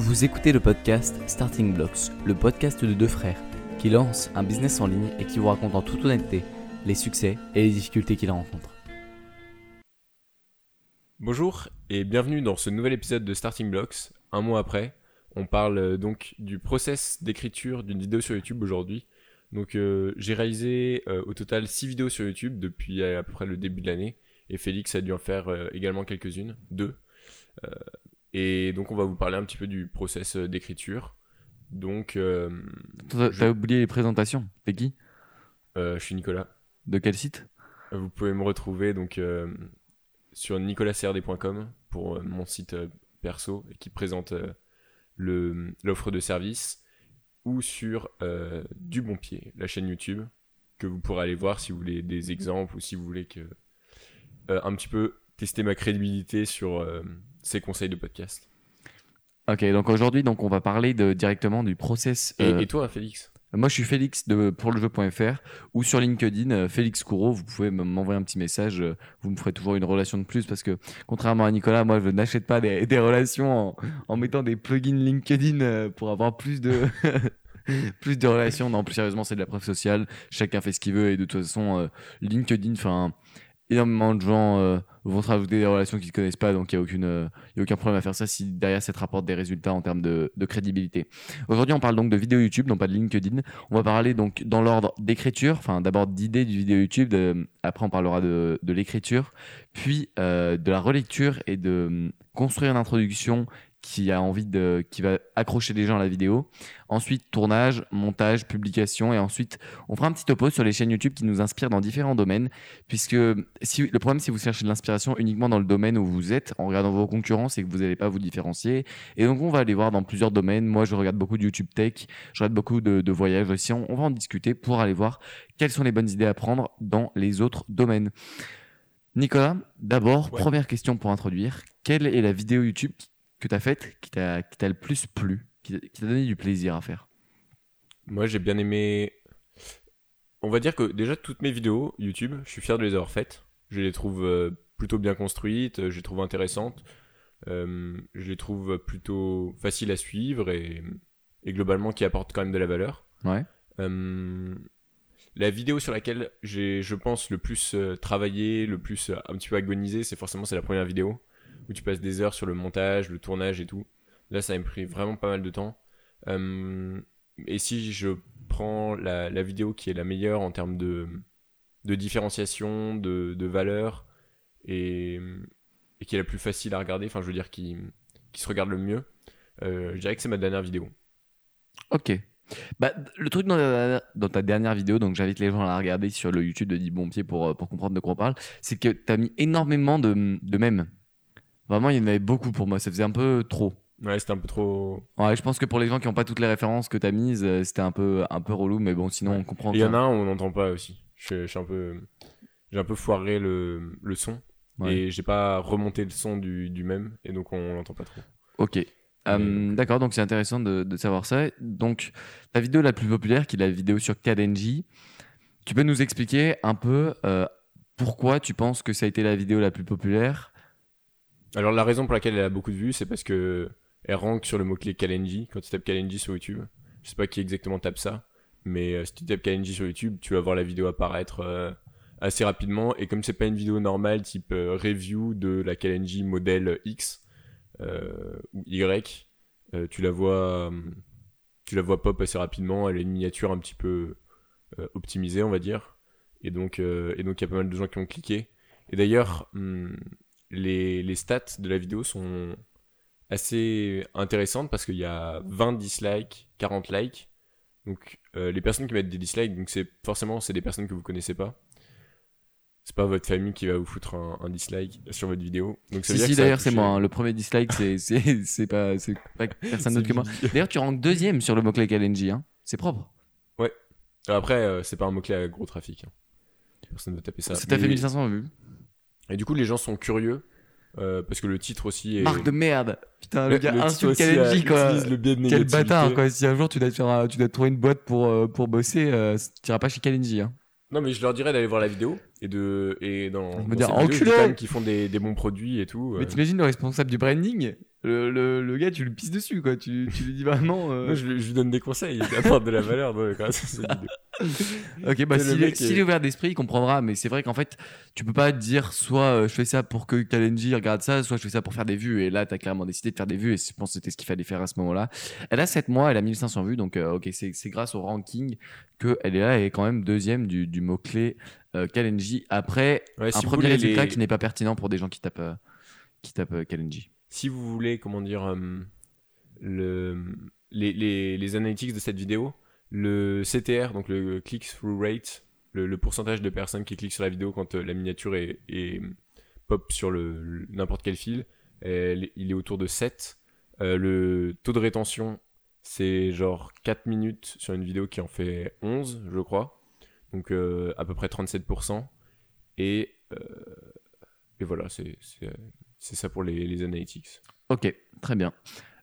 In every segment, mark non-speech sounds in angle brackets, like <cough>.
Vous écoutez le podcast Starting Blocks, le podcast de deux frères qui lancent un business en ligne et qui vous racontent en toute honnêteté les succès et les difficultés qu'ils rencontrent. Bonjour et bienvenue dans ce nouvel épisode de Starting Blocks. Un mois après, on parle euh, donc du process d'écriture d'une vidéo sur YouTube aujourd'hui. Donc euh, j'ai réalisé euh, au total 6 vidéos sur YouTube depuis à peu près le début de l'année et Félix a dû en faire également quelques-unes, deux. Et donc on va vous parler un petit peu du process euh, d'écriture. Donc. Euh, T'as oublié les présentations. T'es qui euh, Je suis Nicolas. De quel site? Vous pouvez me retrouver donc sur nicolascrd.com pour mon site perso qui présente l'offre de service ou sur Du Bon Pied, la chaîne YouTube que vous pourrez aller voir si vous voulez des exemples ou si vous voulez que un petit peu tester ma crédibilité sur ces conseils de podcast. Ok, donc aujourd'hui, donc on va parler de, directement du process. Et, euh, toi, Félix Moi, je suis Félix de pour le jeu.fr ou sur LinkedIn, euh, Félix Courreau. Vous pouvez m'envoyer un petit message. Euh, vous me ferez toujours une relation de plus parce que, contrairement à Nicolas, moi, je n'achète pas des, des relations en, en, mettant des plugins LinkedIn pour avoir plus de. <laughs> plus de relations. Non, plus sérieusement, c'est de la preuve sociale. Chacun fait ce qu'il veut et de toute façon, LinkedIn, enfin, énormément de gens euh, vont se rajouter des relations qu'ils ne connaissent pas, donc il n'y a, euh, a aucun problème à faire ça si derrière ça te rapporte des résultats en termes de, crédibilité. Aujourd'hui, on parle donc de vidéo YouTube, non pas de LinkedIn. On va parler donc dans l'ordre d'écriture, enfin d'abord d'idées du vidéo YouTube, après on parlera de, de l'écriture, puis euh, de la relecture et de construire une introduction qui a envie de, qui va accrocher les gens à la vidéo. Ensuite, tournage, montage, publication, et ensuite, on fera un petit topo sur les chaînes YouTube qui nous inspirent dans différents domaines, puisque si, le problème, si vous cherchez de l'inspiration uniquement dans le domaine où vous êtes, en regardant vos concurrents, c'est que vous n'allez pas vous différencier. Et donc, on va aller voir dans plusieurs domaines. Moi, je regarde beaucoup de YouTube Tech, je regarde beaucoup de, de voyages aussi. On, va en discuter pour aller voir quelles sont les bonnes idées à prendre dans les autres domaines. Nicolas, d'abord, première question pour introduire. Quelle est la vidéo YouTube que tu as faite qui t'a le plus plu, qui t'a donné du plaisir à faire Moi, j'ai bien aimé. On va dire que déjà, toutes mes vidéos YouTube, je suis fier de les avoir faites. Je les trouve euh, plutôt bien construites, je les trouve intéressantes, euh, je les trouve plutôt faciles à suivre et, et, globalement qui apportent quand même de la valeur. Ouais. Euh, la vidéo sur laquelle j'ai, je pense, le plus travaillé, le plus un petit peu agonisé, c'est forcément c'est la première vidéo où tu passes des heures sur le montage, le tournage et tout. Là, ça m'a pris vraiment pas mal de temps. Euh, et si je prends la, vidéo qui est la meilleure en termes de, différenciation, de, valeur, et, qui est la plus facile à regarder, enfin je veux dire qui, se regarde le mieux, euh, je dirais que c'est ma dernière vidéo. Ok. Bah, le truc dans, ta dernière vidéo, donc j'invite les gens à la regarder sur le YouTube de Dit Bon Pied pour, pour comprendre de quoi on parle, c'est que tu as mis énormément de mèmes. Vraiment, il y en avait beaucoup pour moi. Ça faisait un peu trop. Ouais, c'était un peu trop. Ouais, je pense que pour les gens qui n'ont pas toutes les références que tu as mises, euh, c'était un peu, un peu relou, mais bon, sinon on comprend. Il y en a un, on n'entend pas aussi. Je, suis un peu, j'ai un peu foiré le, le son et j'ai pas remonté le son du, du même, et donc on n'entend pas trop. Ok. Euh, d'accord, donc c'est intéressant de, de, savoir ça. Donc, ta vidéo la plus populaire, qui est la vidéo sur Kadenji, tu peux nous expliquer un peu euh, pourquoi tu penses que ça a été la vidéo la plus populaire alors la raison pour laquelle elle a beaucoup de vues, c'est parce que elle rank sur le mot-clé Kalenji quand tu tapes Kalenji sur YouTube. Je sais pas qui exactement tape ça, mais euh, si tu tapes Kalenji sur YouTube, tu vas voir la vidéo apparaître euh, assez rapidement. Et comme c'est pas une vidéo normale type euh, review de la Kalenji modèle X ou Y, tu la vois, tu la vois pop assez rapidement. Elle a une miniature un petit peu optimisée, on va dire. Et donc, il y a pas mal de gens qui ont cliqué. Et d'ailleurs, hmm, les, les stats de la vidéo sont assez intéressantes parce qu'il y a 20 dislikes, 40 likes. Donc euh, les personnes qui mettent des dislikes, donc c'est forcément c'est des personnes que vous connaissez pas. C'est pas votre famille qui va vous foutre un, dislike sur votre vidéo. Donc ça si, d'ailleurs c'est moi. Hein. Le premier dislike c'est c'est <laughs> pas c'est pas personne d'autre que moi. D'ailleurs tu rentres deuxième sur le mot clé KLNG. Hein. C'est propre. Ouais. Après euh, c'est pas un mot clé à gros trafic. Hein. Personne ne va taper ça. Ça t'a fait 1500 vues. Et du coup, les gens sont curieux. Euh, parce que le titre aussi est. Marque de merde! Putain, le, gars insulte Kalenji, quoi! Quel bâtard, quoi! Si un jour tu dois, faire, tu dois trouver une boîte pour, euh, pour bosser, euh, tu iras pas chez Kalenji, hein. Non, mais je leur dirais d'aller voir la vidéo et de. Et dans. Me dire, enculé! qui font des, des, bons produits et tout. Mais t'imagines le responsable du branding? Le, le, le gars, tu lui pisses dessus, quoi. Tu, tu lui dis vraiment. euh, Moi, je, lui- je lui donne des conseils, il apporte de la valeur. <laughs> Ok, bah s'il est, ouvert d'esprit, il comprendra. Mais c'est vrai qu'en fait, tu peux pas dire soit euh, je fais ça pour que Kalenji regarde ça, soit je fais ça pour faire des vues. Et là, t'as clairement décidé de faire des vues. Et je pense que c'était ce qu'il fallait faire à ce moment-là. Elle a 7 mois, elle a 1500 vues. Donc, euh, ok, c'est grâce au ranking qu'elle est là et est quand même deuxième du, du mot-clé Kalenji. Après, Ouais, un si premier résultat les- qui n'est pas pertinent pour des gens qui tapent, qui tapent Kalenji. Si vous voulez, comment dire, euh, le, les, les, les analytics de cette vidéo, le CTR, donc le click-through rate, le, pourcentage de personnes qui cliquent sur la vidéo quand euh, la miniature est, pop sur le, n'importe quel fil, il est autour de 7. Euh, le taux de rétention, c'est genre 4 minutes sur une vidéo qui en fait 11, je crois. Donc à peu près 37%. Et, et voilà, c'est c'est- ça pour les, les analytics. Ok, très bien.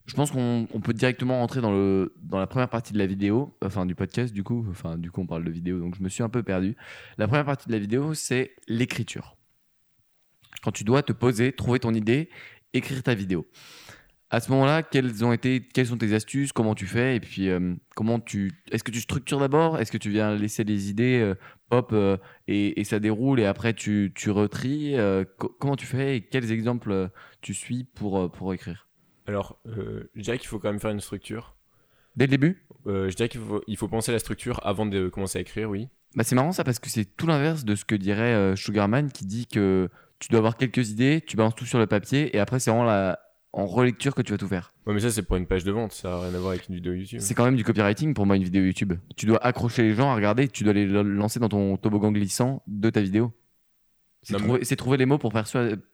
Je pense qu'on on peut directement rentrer dans, le, dans la première partie de la vidéo, enfin du podcast du coup, enfin du coup on parle de vidéo, donc je me suis un peu perdu. La première partie de la vidéo, c'est l'écriture. Quand tu dois te poser, trouver ton idée, écrire ta vidéo. À ce moment-là, quelles ont été, quelles sont tes astuces, comment tu fais, et puis euh, comment tu, est-ce que tu structures d'abord, est-ce que tu viens laisser les idées euh, pop euh, et, et ça déroule et après tu, tu retries, euh, co- comment tu fais et quels exemples euh, tu suis pour, pour écrire? Alors, euh, je dirais qu'il faut quand même faire une structure. Dès le début? Je dirais qu'il faut, il faut penser à la structure avant de commencer à écrire, oui. bah, C'est marrant ça parce que c'est tout l'inverse de ce que dirait Sugarman qui dit que tu dois avoir quelques idées, tu balances tout sur le papier et après c'est vraiment la, en relecture que tu vas tout faire. Ouais, mais ça, c'est pour une page de vente, ça n'a rien à voir avec une vidéo YouTube. C'est quand même du copywriting pour moi une vidéo YouTube. Tu dois accrocher les gens à regarder, tu dois les le- lancer dans ton toboggan glissant de ta vidéo. C'est mais- trouver, les mots pour,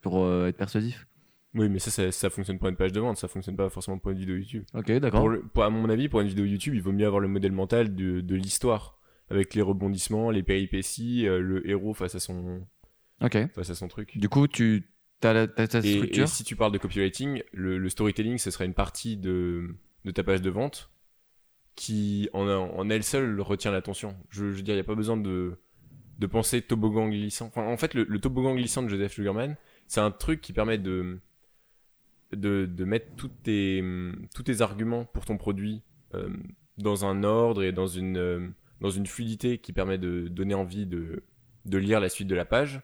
pour euh, être persuasif. Oui, mais ça, ça, ça fonctionne pour une page de vente, ça fonctionne pas forcément pour une vidéo YouTube. Ok, d'accord. À mon avis, pour une vidéo YouTube, il vaut mieux avoir le modèle mental de, de l'histoire, avec les rebondissements, les péripéties, euh, le héros face à son, face à son truc. Du coup, tu as, la, t'as ta Et, si tu parles de copywriting, le, le storytelling, ce serait une partie de, de ta page de vente qui, en, en elle seule, retient l'attention. Je, je veux dire, il n'y a pas besoin de, de penser toboggan glissant. Enfin, en fait, le, le toboggan glissant de Joseph Sugarman, c'est un truc qui permet de, de, de mettre tous tes, tous tes arguments pour ton produit euh, dans un ordre et dans une, euh, dans une fluidité qui permet de donner envie de, de lire la suite de la page.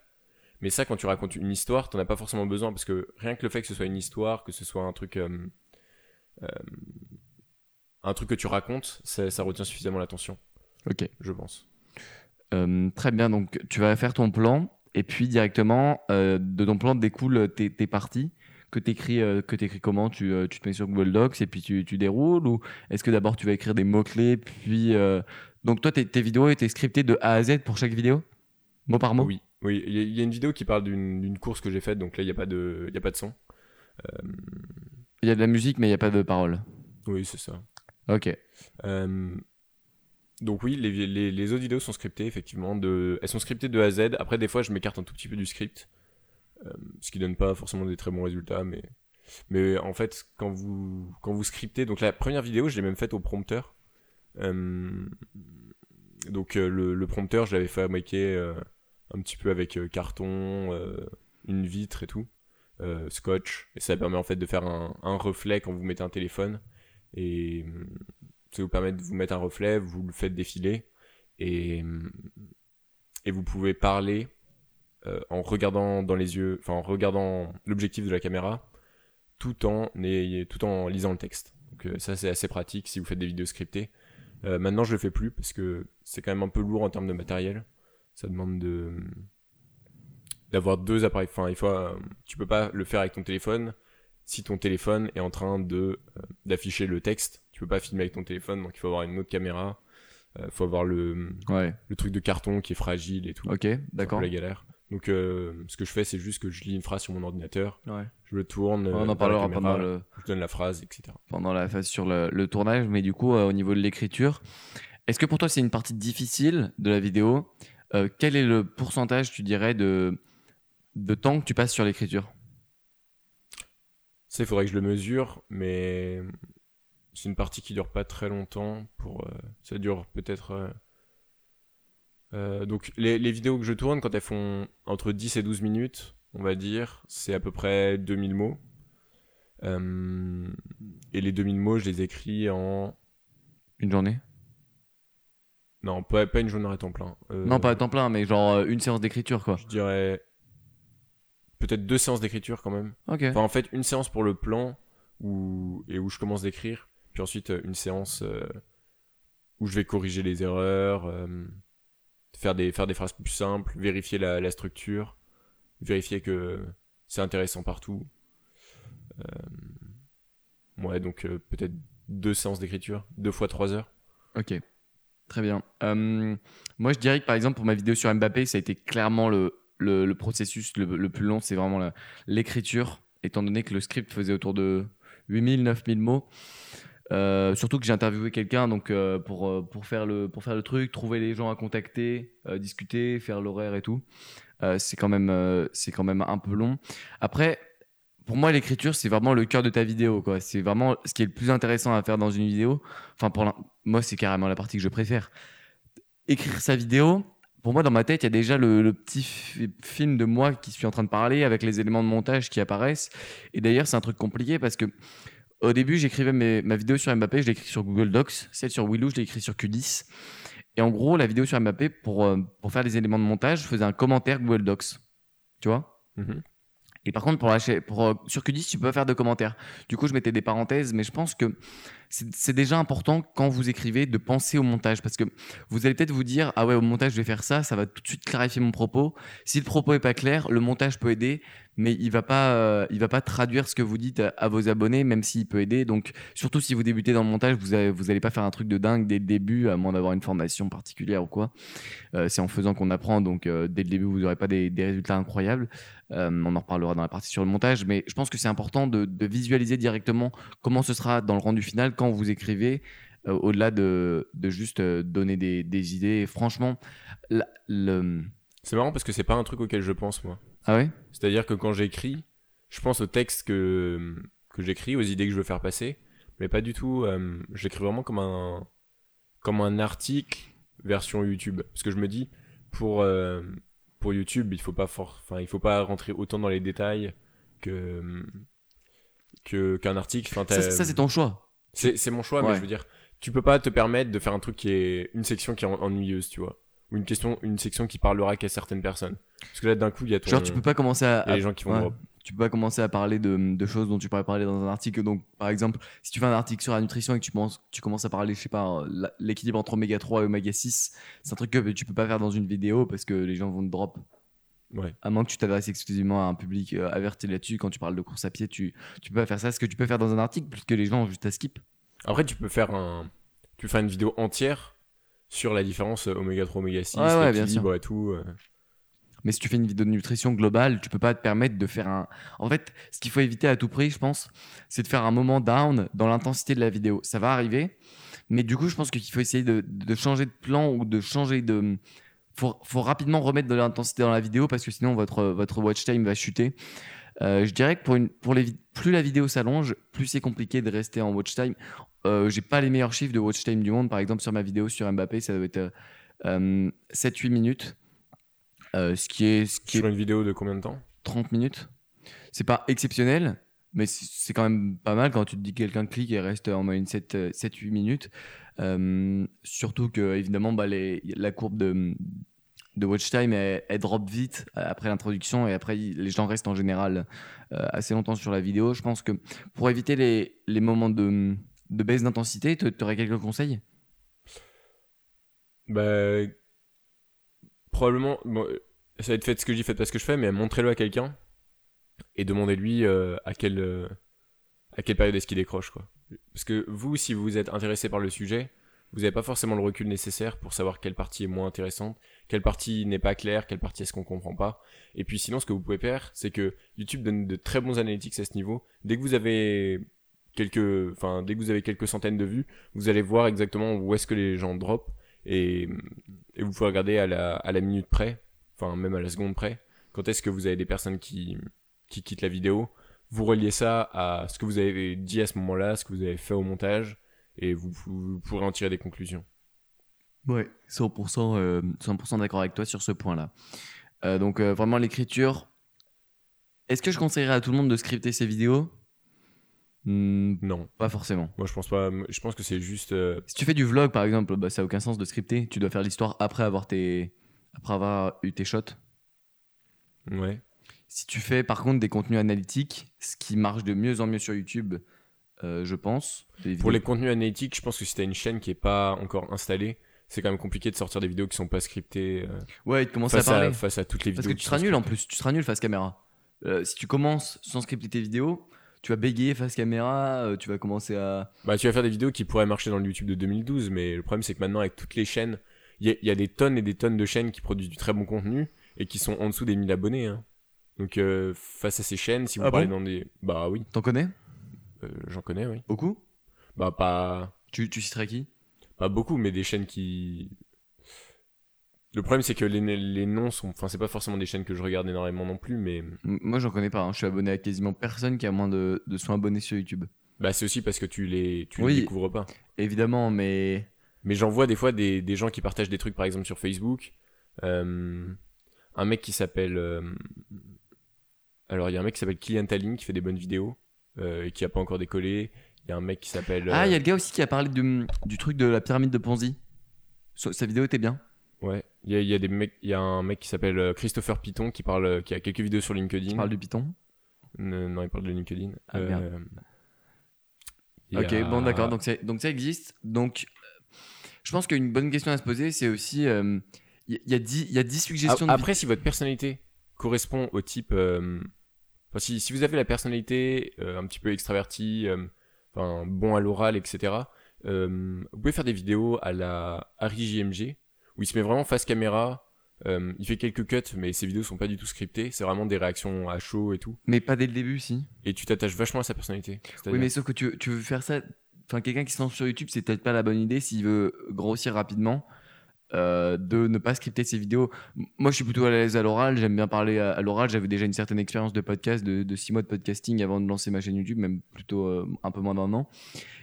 Mais ça, quand tu racontes une histoire, t'en as pas forcément besoin parce que rien que le fait que ce soit une histoire, que ce soit un truc, euh, euh, un truc que tu racontes, ça, ça retient suffisamment l'attention, Ok. je pense. Euh, très bien, donc tu vas faire ton plan et puis directement de ton plan découlent tes, tes parties. Que tu écris, que t'écris comment tu, euh, tu te mets sur Google Docs et puis tu, tu déroules ou est-ce que d'abord tu vas écrire des mots-clés puis... euh, Donc toi, tes, tes vidéos étaient scriptées de A à Z pour chaque vidéo? Mot par mot? Oui, oui. Il y, a- il y a une vidéo qui parle d'une course que j'ai faite, donc là il y a pas de, y a pas de son. Il y a de la musique mais il n'y a pas de parole. Oui, c'est ça. Ok. Euh, donc oui, les, les, les autres vidéos sont scriptées, effectivement. De, elles sont scriptées de A à Z. Après, des fois, je m'écarte un tout petit peu du script. euh, ce qui donne pas forcément des très bons résultats. Mais, mais en fait, quand vous, quand vous scriptez... Donc la première vidéo, je l'ai même faite au prompteur. Euh, donc euh, le, le prompteur, je l'avais fabriqué euh, un petit peu avec euh, carton, euh, une vitre et tout. euh, scotch. Et ça permet en fait de faire un, reflet quand vous mettez un téléphone. Et hum, ça vous permet de vous mettre un reflet, vous le faites défiler et, hum, et vous pouvez parler en regardant dans les yeux, enfin en regardant l'objectif de la caméra tout en, tout en lisant le texte. Donc ça c'est assez pratique si vous faites des vidéos scriptées. Maintenant je le fais plus parce que c'est quand même un peu lourd en termes de matériel. Ça demande de d'avoir deux appareils. Enfin il faut, euh, tu peux pas le faire avec ton téléphone si ton téléphone est en train de euh, d'afficher le texte. Tu peux pas filmer avec ton téléphone, donc il faut avoir une autre caméra. Il faut avoir le, Ouais. le truc de carton qui est fragile et tout. Ok, d'accord. la galère. Donc euh, ce que je fais, c'est juste que je lis une phrase sur mon ordinateur, Ouais. je le tourne, euh, On en parlera pendant le, je donne la phrase, etc. pendant la phase sur le, le tournage, mais du coup, euh, au niveau de l'écriture, est-ce que pour toi c'est une partie difficile de la vidéo Euh, Quel est le pourcentage, tu dirais, de, de temps que tu passes sur l'écriture? Ça, il faudrait que je le mesure, mais c'est une partie qui dure pas très longtemps. Pour, euh, ça dure peut-être. euh, donc, les, les vidéos que je tourne, quand elles font entre 10 et 12 minutes, on va dire, c'est à peu près 2000 mots. Et les 2000 mots, je les écris en. Une journée? Non, pas, pas une journée à temps plein. Euh, Non, pas à temps plein, mais genre euh, une séance d'écriture, quoi. Je dirais. Peut-être deux séances d'écriture quand même. Ok. Enfin, en fait, une séance pour le plan où, et où je commence d'écrire. Puis ensuite, euh, une séance euh, où je vais corriger les erreurs, euh, faire, des, faire des phrases plus simples, vérifier la, la structure, vérifier que c'est intéressant partout. Ouais, donc peut-être deux séances d'écriture, deux fois trois heures. Ok, très bien. Euh, moi, je dirais que par exemple, pour ma vidéo sur Mbappé, ça a été clairement le, processus le, plus long, c'est vraiment l'écriture, étant donné que le script faisait autour de 8000, 9000 mots. Euh, surtout que j'ai interviewé quelqu'un donc euh, pour, pour, faire le, pour faire le truc, trouver les gens à contacter, discuter, faire l'horaire et tout. C'est quand, même, quand même un peu long. Après, pour moi, l'écriture, c'est vraiment le cœur de ta vidéo. C'est vraiment ce qui est le plus intéressant à faire dans une vidéo. Enfin, pour moi, c'est carrément la partie que je préfère. Écrire sa vidéo, pour moi, dans ma tête, il y a déjà le, le petit fi- film de moi qui suis en train de parler avec les éléments de montage qui apparaissent. Et d'ailleurs, c'est un truc compliqué parce que au début, j'écrivais ma vidéo sur Mbappé, je l'ai écrit sur Google Docs. Celle sur Willou, je l'ai écrit sur Q10. Et en gros, la vidéo sur Mbappé, pour, euh, pour faire les éléments de montage, je faisais un commentaire Google Docs. Tu vois? Mhm. et par contre, pour, la cha- pour, euh, sur Q10, tu peux pas faire de commentaires. Du coup, je mettais des parenthèses, mais je pense que c'est déjà important quand vous écrivez de penser au montage parce que vous allez peut-être vous dire ah ouais au montage je vais faire ça, ça va tout de suite clarifier mon propos. Si le propos est pas clair, le montage peut aider, mais il va pas euh, il va pas traduire ce que vous dites à, vos abonnés même s'il peut aider. Donc surtout si vous débutez dans le montage, vous vous allez pas faire un truc de dingue dès le début à moins d'avoir une formation particulière ou quoi. Euh, c'est en faisant qu'on apprend donc euh, dès le début vous n'aurez pas des, résultats incroyables. On en reparlera dans la partie sur le montage, mais je pense que c'est important de, visualiser directement comment ce sera dans le rendu final quand vous écrivez, au-delà de, juste donner des, idées. Franchement. C'est marrant parce que c'est pas un truc auquel je pense, moi. Ah ouais? C'est-à-dire que quand j'écris, je pense au texte que, que j'écris, aux idées que je veux faire passer, mais pas du tout. euh, j'écris vraiment comme un, comme un article version YouTube. Parce que je me dis, pour, euh, pour YouTube, il faut pas for- enfin, il faut pas rentrer autant dans les détails que, que, qu'un article. Enfin, Ça, c'est ton choix. c'est, mon choix, mais je veux dire, tu peux pas te permettre de faire un truc qui est une section qui est en- ennuyeuse, tu vois. Ou une question, une section qui parlera qu'à certaines personnes. Parce que là, d'un coup, il y a ton, Genre, tu peux pas commencer à, les gens qui vont ouais. tu peux pas commencer à parler de, de choses dont tu pourrais parler dans un article. Donc, par exemple, si tu fais un article sur la nutrition et que tu, penses, tu commences à parler, je sais pas, la- l'équilibre entre oméga 3 et oméga 6, c'est un truc que tu peux pas faire dans une vidéo parce que les gens vont te drop. Ouais. À moins que tu t'adresses exclusivement à un public euh, averti là-dessus, quand tu parles de course à pied, tu, tu peux pas faire ça. Ce que tu peux faire dans un article, puisque les gens ont juste à skip. Après, tu peux faire un, tu peux faire une vidéo entière sur la différence euh, oméga 3, oméga 6, Ouais, ouais, l'équilibre et tout. euh. Mais si tu fais une vidéo de nutrition globale, tu peux pas te permettre de faire un. En fait, ce qu'il faut éviter à tout prix, je pense, c'est de faire un moment down dans l'intensité de la vidéo. Ça va arriver, mais du coup, je pense qu'il faut essayer de, de changer de plan ou de changer de. Faut, faut rapidement remettre de l'intensité dans la vidéo parce que sinon votre, votre watch time va chuter. Euh, je dirais que pour, une, pour les, vid- plus la vidéo s'allonge, plus c'est compliqué de rester en watch time. Euh, J'ai pas les meilleurs chiffres de watch time du monde. Par exemple, sur ma vidéo sur Mbappé, ça doit être euh, 7-8 minutes. Euh, ce qui est, ce qui est Sur une vidéo de combien de temps? 30 minutes. C'est pas exceptionnel, mais c'est quand même pas mal quand tu te dis que quelqu'un clique et reste en moyenne 7-8 minutes. Euh, surtout que, évidemment, bah, les, la courbe de, de watch time, elle, elle drop vite après l'introduction et après, les gens restent en général euh, assez longtemps sur la vidéo. Je pense que pour éviter les, moments de, baisse d'intensité, tu aurais quelques conseils? Bah, probablement, euh, ça va être fait ce que je dis, faites pas ce que je fais, mais montrez-le à quelqu'un et demandez-lui euh, à quelle euh, à quelle période est-ce qu'il décroche, quoi. Parce que vous, si vous êtes intéressé par le sujet, vous n'avez pas forcément le recul nécessaire pour savoir quelle partie est moins intéressante, quelle partie n'est pas claire, quelle partie est-ce qu'on comprend pas. Et puis sinon, ce que vous pouvez faire, c'est que YouTube donne de très bons analytics à ce niveau. Dès que vous avez quelques, enfin, dès que vous avez quelques centaines de vues, vous allez voir exactement où est-ce que les gens drop et, et vous pouvez regarder à la, à la minute près, enfin même à la seconde près, quand est-ce que vous avez des personnes qui, qui quittent la vidéo. Vous reliez ça à ce que vous avez dit à ce moment-là, ce que vous avez fait au montage, et vous, vous pourrez en tirer des conclusions. Ouais, 100%, euh, 100% d'accord avec toi sur ce point-là. Euh, donc euh, vraiment l'écriture. Est-ce que je conseillerais à tout le monde de scripter ses vidéos? Hmm, Non. Pas forcément. Moi, je pense pas. Je pense que c'est juste. Si tu fais du vlog, par exemple, bah, ça n'a aucun sens de scripter. Tu dois faire l'histoire après avoir, tes... après avoir eu tes shots. Ouais. Si tu fais par contre des contenus analytiques, ce qui marche de mieux en mieux sur YouTube, euh, je pense. Pour les contenus analytiques, je pense que si t'as une chaîne qui est pas encore installée, c'est quand même compliqué de sortir des vidéos qui sont pas scriptées euh, Ouais, tu commences face, à parler. à, face à toutes les Parce vidéos. que tu seras nul en plus, tu seras nul face caméra. Euh, si tu commences sans scripter tes vidéos, tu vas bégayer face caméra, euh, tu vas commencer à. Bah, tu vas faire des vidéos qui pourraient marcher dans le YouTube de 2012, mais le problème c'est que maintenant avec toutes les chaînes, il y, a- il y a des tonnes et des tonnes de chaînes qui produisent du très bon contenu et qui sont en dessous des 1000 abonnés. hein. Donc euh, face à ces chaînes, si vous Ah parlez bon? dans des, bah oui, T'en connais? J'en connais, oui. Beaucoup? Bah pas, tu, tu citerais qui? Pas beaucoup, mais des chaînes qui. Le problème c'est que les, les noms sont, enfin c'est pas forcément des chaînes que je regarde énormément non plus, mais M- Moi, j'en connais pas. hein. Je suis abonné à quasiment personne qui a moins de, de 100 abonnés sur YouTube. bah c'est aussi parce que tu les, tu Oui. les découvres pas. Évidemment, mais. Mais j'en vois des fois des, des gens qui partagent des trucs, par exemple, sur Facebook. Euh, un mec qui s'appelle. euh, alors, il y a un mec qui s'appelle Kylian Tallinn qui fait des bonnes vidéos euh, et qui a pas encore décollé. Il y a un mec qui s'appelle. Ah, euh, il y a le gars aussi qui a parlé du, du truc de la pyramide de Ponzi. Sa vidéo était bien. Ouais. Il y a, y a des mecs. Il y a un mec qui s'appelle euh, Christopher Piton qui parle, euh, qui a quelques vidéos sur LinkedIn. Il parle du Python. Euh, non, il parle de LinkedIn. Ah, merde. y Ok, a- bon, d'accord. Donc, c'est- donc ça existe. Donc, euh, je pense qu'une bonne question à se poser, c'est aussi. euh, Il y, a 10 il y a 10 Ah, suggestions de Après, si votre personnalité correspond au type. euh, enfin, si, si vous avez la personnalité euh, un petit peu extravertie, euh, enfin, bon à l'oral, etc., euh, vous pouvez faire des vidéos à la Harry JMG où il se met vraiment face caméra. il fait quelques cuts, mais ses vidéos sont pas du tout scriptées. C'est vraiment des réactions à chaud et tout. Mais pas dès le début, si. Et tu t'attaches vachement à sa personnalité. Oui, mais sauf que tu, tu veux faire ça. Enfin, quelqu'un qui se lance sur YouTube, c'est peut-être pas la bonne idée s'il veut grossir rapidement. Euh, de ne pas scripter ses vidéos. Moi, je suis plutôt à l'aise à l'oral. J'aime bien parler à, à l'oral. J'avais déjà une certaine expérience de podcast, de, 6 mois de podcasting avant de lancer ma chaîne YouTube, même plutôt euh, un peu moins d'un an.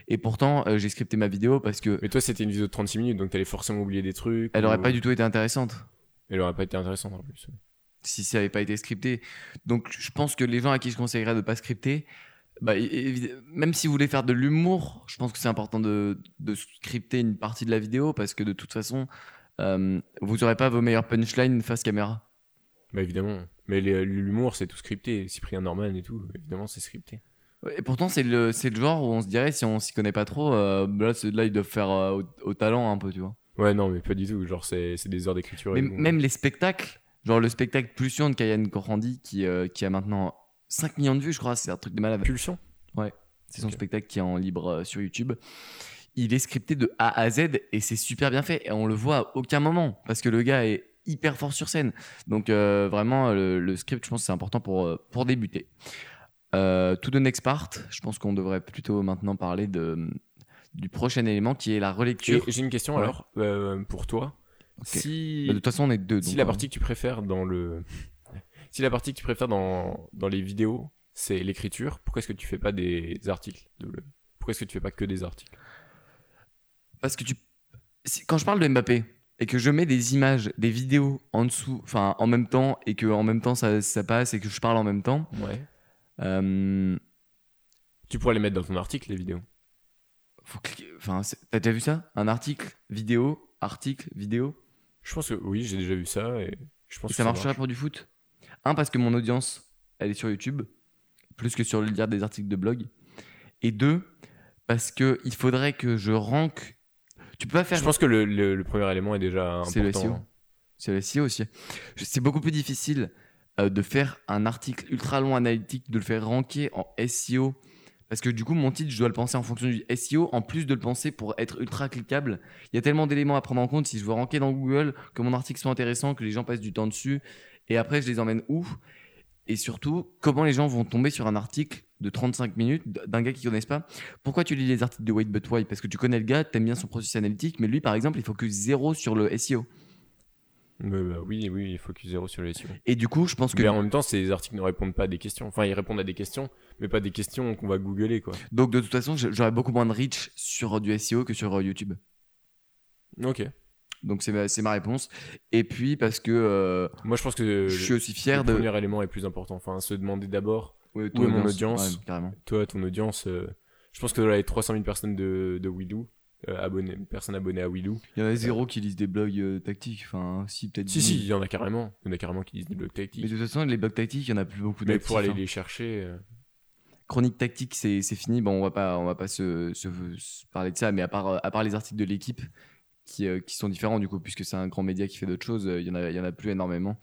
Et pourtant, euh, j'ai scripté ma vidéo parce que Mais toi, c'était une vidéo de 36 minutes, donc t'allais forcément oublier des trucs. elle ou- aurait pas du tout été intéressante Elle aurait pas été intéressante en plus. si ça n'avait pas été scripté. Donc, je pense que les gens à qui je conseillerais de pas scripter, bah, même si vous voulez faire de l'humour, je pense que c'est important de, de scripter une partie de la vidéo parce que de toute façon, euh, vous n'aurez pas vos meilleurs punchlines face caméra. Bah évidemment. Mais l'humour, c'est tout scripté. Cyprien Norman et tout, évidemment, c'est scripté. Et pourtant, c'est le, le genre où on se dirait, si on s'y connaît pas trop, euh, là, là, ils doivent faire euh, au, au talent un peu, tu vois. Ouais, non, mais pas du tout. Genre, c'est des heures d'écriture. Mais même les spectacles, genre le spectacle Pulsion de Kayan Korandi qui, euh, qui a maintenant 5 millions de vues, je crois, c'est un truc de malade. Pulsion. C'est son spectacle qui est en libre euh, sur YouTube. Il est scripté de A à Z et c'est super bien fait. Et on le voit à aucun moment parce que le gars est hyper fort sur scène. Donc euh, vraiment, le, le script, je pense c'est important pour, euh, pour débuter. Euh, to the next part, je pense qu'on devrait plutôt maintenant parler de, du prochain élément qui est la relecture. J'ai une question Ouais. alors euh, pour toi. Si, Bah, de toute façon, on est deux. si donc, la euh, partie que tu préfères dans le, si la partie que tu préfères dans dans les vidéos, c'est l'écriture, pourquoi est-ce que tu fais pas des articles de Pourquoi est-ce que tu fais pas que des articles? Parce que tu. Quand je parle de Mbappé et que je mets des images, des vidéos en dessous, enfin en même temps, et que en même temps ça, ça passe et que je parle en même temps, Ouais. euh, Tu pourrais les mettre dans ton article, les vidéos. faut cliquer. Enfin, t'as déjà vu ça? Un article, vidéo, article, vidéo? Je pense que oui, j'ai déjà vu ça et je pense Et que ça marcherait marche. pour du foot? Un, parce que mon audience, elle est sur YouTube, plus que sur le lire des articles de blog. Et deux, parce que il faudrait que je rank. Tu peux pas faire. Je pense que le, le- le premier élément est déjà C'est le important. SEO. C'est le SEO aussi. C'est beaucoup plus difficile euh, de faire un article ultra long analytique, de le faire ranker en SEO. Parce que du coup, mon titre, je dois le penser en fonction du SEO, en plus de le penser pour être ultra cliquable. Il y a tellement d'éléments à prendre en compte si je veux ranker dans Google, que mon article soit intéressant, que les gens passent du temps dessus. Et après, je les emmène où? Et surtout, comment les gens vont tomber sur un article de 35 minutes d'un gars qu'ils connaissent pas? Pourquoi tu lis les articles de Wait But Why? Parce que tu connais le gars, t'aimes bien son processus analytique, mais lui, par exemple, il faut que zéro sur le SEO. Mais, bah, oui, oui, il faut qu'il zéro sur les SEO. Et du coup, je pense que. Mais en même temps, ces articles ne répondent pas à des questions. Enfin, ils répondent à des questions, mais pas des questions qu'on va googler, quoi. Donc, de toute façon, j'aurais beaucoup moins de reach sur du SEO que sur euh, YouTube. Ok. Donc, c'est ma, réponse. Et puis, parce que euh, Moi, je pense que je suis aussi fier le de. premier élément est plus important. Enfin, se demander d'abord Ouais, Où est mon audience ouais, carrément. Toi, ton audience, euh, je pense que dans les 300 000 personnes de, de Willou, euh, personnes abonnées à Willou. Il y en a zéro qui lisent des blogs tactiques. Enfin, si, peut-être. Si, 10 si, 000. il y en a carrément. Il y en a carrément qui disent des blogs Mais tactiques. de toute façon, les blogs tactiques, il y en a plus beaucoup Mais pour aller hein. les chercher. Chronique tactique, c'est fini. Bon, on va pas, on va pas se, se- se parler de ça, mais à part, à part les articles de l'équipe qui, euh, qui sont différents du coup, puisque c'est un grand média qui fait d'autres choses, euh, il y en a, en a plus énormément.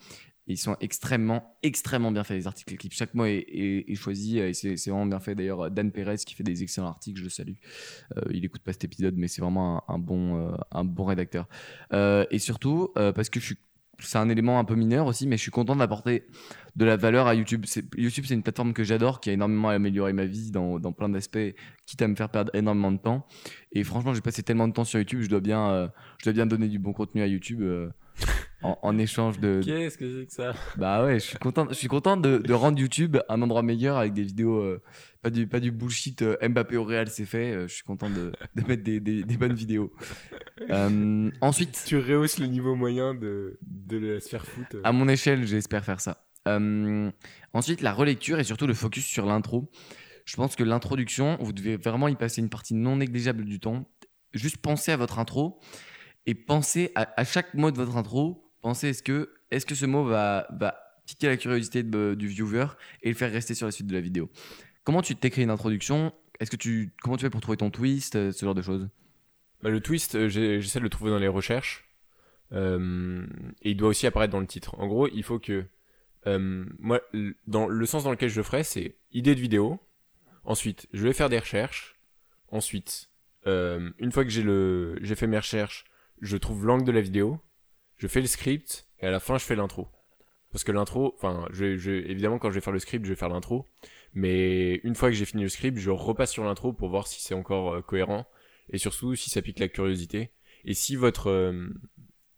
Ils sont extrêmement, extrêmement bien faits les articles d'équipe. Chaque mot est, est- est choisi et c'est vraiment bien fait. D'ailleurs, Dan Perez qui fait des excellents articles, je le salue. Euh, il écoute pas cet épisode, mais c'est vraiment un, bon, un bon rédacteur. Et surtout, parce que je suis c'est un élément un peu mineur aussi, mais je suis content d'apporter de la valeur à YouTube. YouTube, c'est une plateforme que j'adore, qui a énormément amélioré ma vie dans, plein d'aspects, quitte à me faire perdre énormément de temps. Et franchement, j'ai passé tellement de temps sur YouTube, je dois bien, euh, je bien donner du bon contenu à YouTube euh, <laughs> en, en échange de. Qu'est-ce que c'est que ça? Bah ouais, je suis content, je suis content de, de rendre YouTube un endroit meilleur avec des vidéos, euh, pas du, pas du bullshit euh, Mbappé au Real, c'est fait. Euh, je suis content de, de mettre des, des, des bonnes vidéos. <laughs> Euh, ensuite. Tu rehausses le niveau moyen de, de la sphère foot. À mon échelle, j'espère faire ça. Euh, ensuite, la relecture et surtout le focus sur l'intro. Je pense que l'introduction, vous devez vraiment y passer une partie non négligeable du temps. Juste pensez à votre intro et pensez à, à chaque mot de votre intro. Pensez est-ce que, est que ce mot va, piquer la curiosité du viewer et le faire rester sur la suite de la vidéo? Comment tu t'écris une introduction? Comment tu fais pour trouver ton twist, euh, ce genre de choses? Bah, le twist, euh, j'essaie de le trouver dans les recherches. Euh, et il doit aussi apparaître dans le titre. En gros, il faut que. moi, dans le sens dans lequel je le ferai, c'est idée de vidéo. Ensuite, je vais faire des recherches. Ensuite, une fois que j'ai fait mes recherches, je trouve l'angle de la vidéo. Je fais le script et à la fin, je fais l'intro. Parce que l'intro, enfin, je, je, évidemment, quand je vais faire le script, je vais faire l'intro. Mais une fois que j'ai fini le script, je repasse sur l'intro pour voir si c'est encore euh, cohérent et surtout si ça pique la curiosité. Et si votre, euh,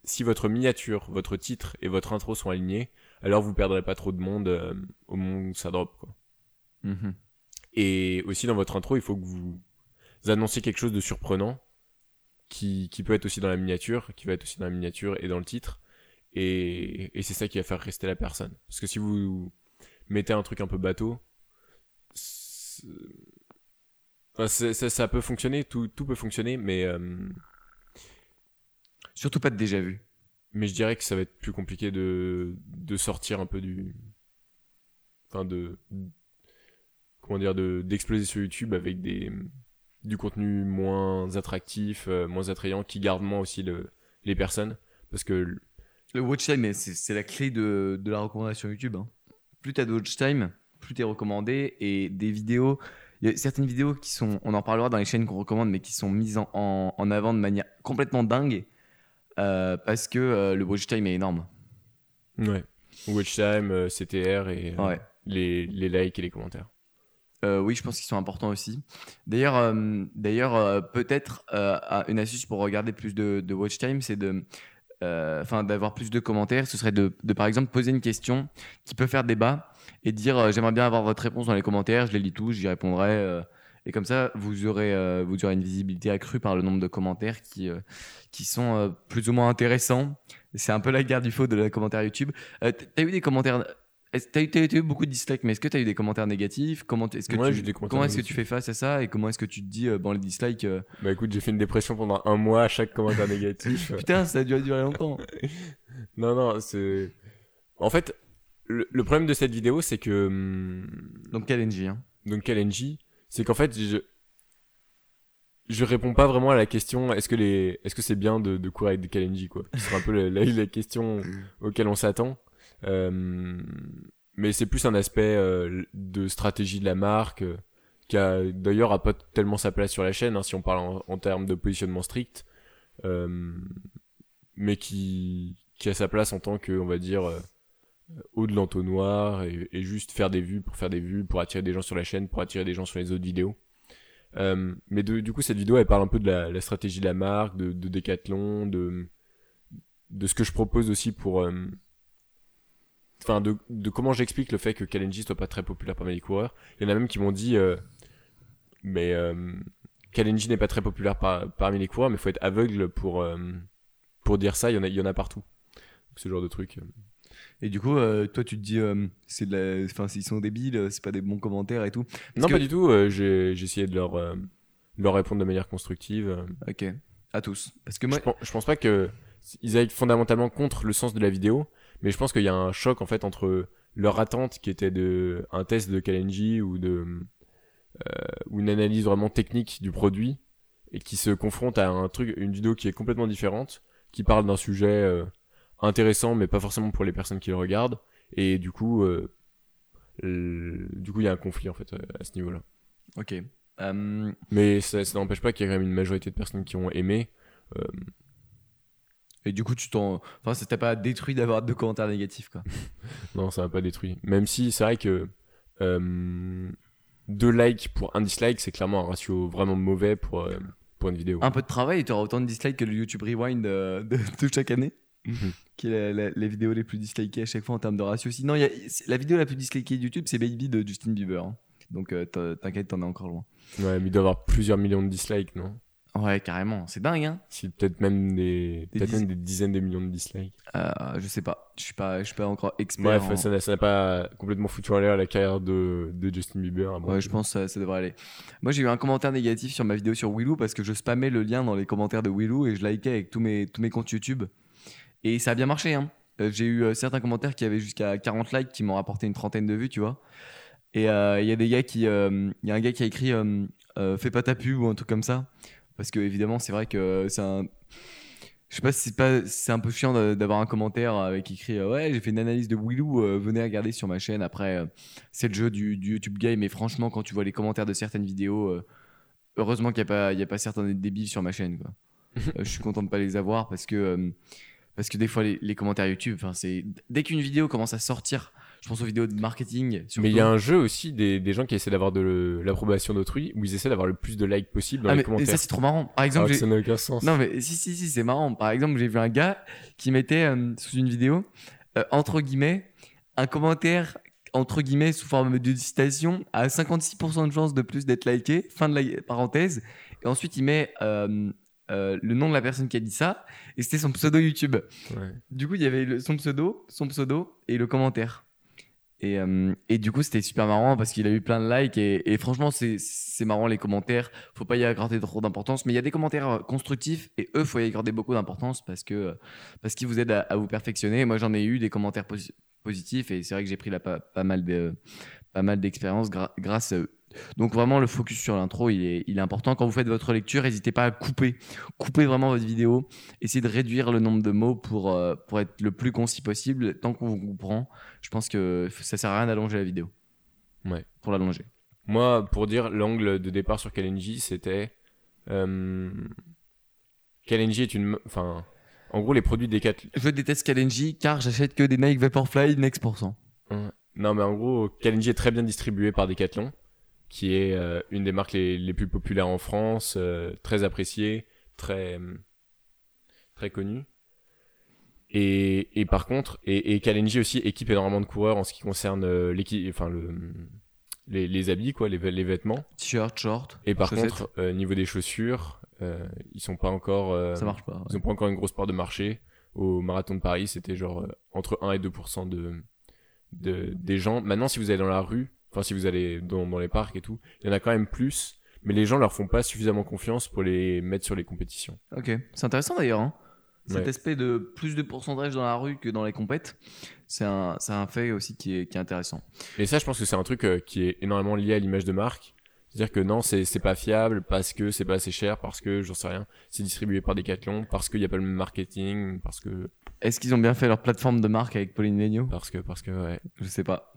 si votre miniature, votre titre et votre intro sont alignés, alors vous perdrez pas trop de monde euh, au moment où ça drop. Quoi. Mhm. Et aussi dans votre intro, il faut que vous annonciez quelque chose de surprenant qui, qui peut être aussi dans la miniature, qui va être aussi dans la miniature et dans le titre. Et, et c'est ça qui va faire rester la personne. Parce que si vous mettez un truc un peu bateau, enfin, ça, ça peut fonctionner, tout, tout peut fonctionner, mais, euh, Surtout pas de déjà vu. mais je dirais que ça va être plus compliqué de, de sortir un peu du. Enfin, de. Comment dire, de, d'exploser sur YouTube avec des, du contenu moins attractif, euh, moins attrayant, qui garde moins aussi le, les personnes. Parce que Le watch time, mais c'est c'est la clé de, de la recommandation YouTube. hein. Plus t'as de watch time, plus t'es recommandé. Et des vidéos, il y a certaines vidéos qui sont, on en parlera dans les chaînes qu'on recommande, mais qui sont mises en, en- en avant de manière complètement dingue. euh, parce que euh, le watch time est énorme. Ouais. Watch time, euh, CTR et euh, Ouais. les, les likes et les commentaires. Euh, oui, je pense qu'ils sont importants aussi. D'ailleurs, euh, d'ailleurs, euh, peut-être une astuce pour regarder plus de, watch time, c'est de, enfin, d'avoir plus de commentaires. Ce serait de, par exemple, poser une question qui peut faire débat et dire j'aimerais bien avoir votre réponse dans les commentaires. Je les lis tous, j'y répondrai. et comme ça, vous aurez, vous aurez une visibilité accrue par le nombre de commentaires qui, sont plus ou moins intéressants. C'est un peu la guerre du faux de la commentaire YouTube. T'as eu des commentaires est-ce- T'as eu, t'as t'as beaucoup de dislikes, mais est-ce que tu as eu des commentaires négatifs? Comment est-ce que Ouais, tu, des comment est-ce que tu fais face à ça et comment est-ce que tu te dis euh, bon les dislikes euh, Bah écoute, j'ai fait une dépression pendant un mois à chaque commentaire négatif. <laughs> Putain, ça a dû durer longtemps. <laughs> non, non, c'est. En fait, le, le problème de cette vidéo, c'est que. hum, Donc KLNJ, hein? donc KLNJ, c'est qu'en fait, je, je réponds pas vraiment à la question est-ce que les, est-ce que c'est bien de, de courir avec des KLNJ quoi? Ce sera un peu la, la, la question <laughs> auquel on s'attend. Euh, mais c'est plus un aspect euh, de stratégie de la marque euh, qui a d'ailleurs a pas tellement sa place sur la chaîne hein, si on parle en, en termes de positionnement strict, euh, mais qui qui a sa place en tant que on va dire euh, haut de l'entonnoir et, et juste faire des vues pour faire des vues, pour attirer des gens sur la chaîne, pour attirer des gens sur les autres vidéos. Euh, mais de- du coup, cette vidéo, elle parle un peu de la, la stratégie de la marque, de, de Decathlon, de, de ce que je propose aussi pour... Enfin, de, de comment j'explique le fait que Kalenji soit pas très populaire parmi les coureurs. Il y en a même qui m'ont dit... euh, mais euh, Kalenji n'est pas très populaire par- parmi les coureurs, mais il faut être aveugle pour, euh, pour dire ça. Il y en a, il y en a partout. Ce genre de truc. Et du coup, euh, toi, tu te dis, euh, c'est de la... enfin, ils sont débiles, c'est pas des bons commentaires et tout. Non, que- pas du tout. euh, J'ai essayé de leur, de leur répondre de manière constructive. Ok, à tous. Parce que moi, Je, pense, je pense pas que ils aillent fondamentalement contre le sens de la vidéo, mais je pense qu'il y a un choc en fait entre leur attente qui était de un test de Kalenji ou de euh, ou une analyse vraiment technique du produit et qui se confronte à un truc, une vidéo qui est complètement différente, qui parle d'un sujet euh, intéressant mais pas forcément pour les personnes qui le regardent et du coup euh, le- du coup il y a un conflit en fait euh, à ce niveau-là. ok. Euh, Mais ça, ça n'empêche pas qu'il y a quand même une majorité de personnes qui ont aimé. Et du coup, tu t'en. Enfin, ça t'a pas détruit d'avoir deux commentaires négatifs, quoi. <laughs> Non, ça m'a pas détruit. Même si c'est vrai que euh, deux likes pour un dislike, c'est clairement un ratio vraiment mauvais pour, euh, pour une vidéo. Un peu de travail et tu auras autant de dislikes que le YouTube Rewind euh, <laughs> de, de chaque année. Mhm. qui est la- la- les vidéos les plus dislikées à chaque fois en termes de ratio. Sinon, y a- la vidéo la plus dislikée de YouTube, c'est Baby de Justin Bieber. hein. Donc, t'in- t'inquiète, t'en es encore loin. Ouais, mais il doit avoir plusieurs millions de dislikes, non? Ouais, carrément. C'est dingue, hein Si peut-être même des, Des peut-être dis- même des dizaines de millions de dislikes. Euh, Je sais pas. Je suis pas, je suis pas encore expert. Bref, en- ça n'a ça n'a pas complètement foutu en l'air la carrière de, de Justin Bieber. Ouais, je pense que ça, ça devrait aller. Moi, j'ai eu un commentaire négatif sur ma vidéo sur Willou parce que je spammais le lien dans les commentaires de Willou et je likais avec tous mes, tous mes comptes YouTube. Et ça a bien marché. Hein. Euh, J'ai eu euh, certains commentaires qui avaient jusqu'à 40 likes qui m'ont rapporté une trentaine de vues, tu vois. Et euh, il y a des gars qui. euh, Il y a un gars qui a écrit Fais pas ta pub ou un truc comme ça. Parce que, évidemment, c'est vrai que c'est un. Je sais pas si c'est pas c'est un peu chiant d'avoir un commentaire avec écrit euh, ouais j'ai fait une analyse de Willou euh, venez regarder sur ma chaîne après euh, c'est le jeu du, du YouTube game et franchement quand tu vois les commentaires de certaines vidéos euh, heureusement qu'il n'y a pas il y a pas certains débiles sur ma chaîne quoi <laughs> je suis content de pas les avoir parce que parce que des fois les, les commentaires YouTube enfin c'est dès qu'une vidéo commence à sortir je pense aux vidéos de marketing surtout. Mais il y a un jeu aussi des, des gens qui essaient d'avoir de l'approbation d'autrui où ils essaient d'avoir le plus de likes possible dans ah, les mais, commentaires. ça c'est trop marrant par exemple j'ai- ça n'a aucun sens. Non, mais si, si, si, c'est marrant. Par exemple, j'ai vu un gars qui mettait euh, sous une vidéo, euh, entre guillemets, un commentaire, entre guillemets, sous forme de citation, à 56% de chance de plus d'être liké, fin de la parenthèse. Et ensuite, il met euh, euh, le nom de la personne qui a dit ça, et c'était son pseudo YouTube. Ouais. Du coup, il y avait le- son pseudo, son pseudo et le commentaire. Et, euh, et du coup, c'était super marrant parce qu'il a eu plein de likes. Et, franchement, c'est marrant les commentaires. Faut pas y accorder trop d'importance. Mais il y a des commentaires euh, constructifs et eux, faut y accorder beaucoup d'importance parce que euh, parce qu'ils vous aident à, vous perfectionner. Moi, j'en ai eu des commentaires posi- positifs et c'est vrai que j'ai pris pas, mal de pas mal grâce à eux. Donc vraiment le focus sur l'intro il est, il est important quand vous faites votre lecture n'hésitez pas à couper couper vraiment votre vidéo essayez de réduire le nombre de mots pour, euh, pour être le plus concis possible tant qu'on vous comprend je pense que ça sert à rien d'allonger la vidéo Ouais. pour l'allonger Moi, pour dire, l'angle de départ sur Kalenji, c'était. Euh, Kalenji est une. Enfin. En gros, les produits Decathlon. je déteste Kalenji car j'achète que des Nike Vaporfly Next%. Non, mais en gros, Kalenji est très bien distribué par Decathlon, qui est euh, une des marques les, les plus populaires en France, euh, très appréciée, très. euh, très connue. Et, et par contre, et, et Kalenji aussi équipe énormément de coureurs en ce qui concerne euh, l'équi- enfin, le, les, les habits, quoi, les, les vêtements. T-shirt, short, Et par chaussettes. contre, euh, niveau des chaussures, euh, ils sont pas encore. euh, ça marche pas. ouais. Ils ont pas encore une grosse part de marché. Au marathon de Paris, c'était genre euh, entre 1 et 2% de, de, des gens. Maintenant, si vous allez dans la rue, enfin, si vous allez dans, dans les parcs et tout, il y en a quand même plus. Mais les gens leur font pas suffisamment confiance pour les mettre sur les compétitions. Ok, c'est intéressant d'ailleurs. Hein. Cet Ouais. aspect de plus de pourcentage dans la rue que dans les compètes, c'est un, c'est un fait aussi qui est, qui est intéressant. Et ça, je pense que c'est un truc euh, qui est énormément lié à l'image de marque. C'est-à-dire que non, c'est c'est pas fiable parce que c'est pas assez cher, parce que j'en sais rien, c'est distribué par Decathlon, parce qu'il y a pas le même marketing, parce que Est-ce qu'ils ont bien fait leur plateforme de marque avec Pauline Legno? Parce que parce que ouais. Je sais pas.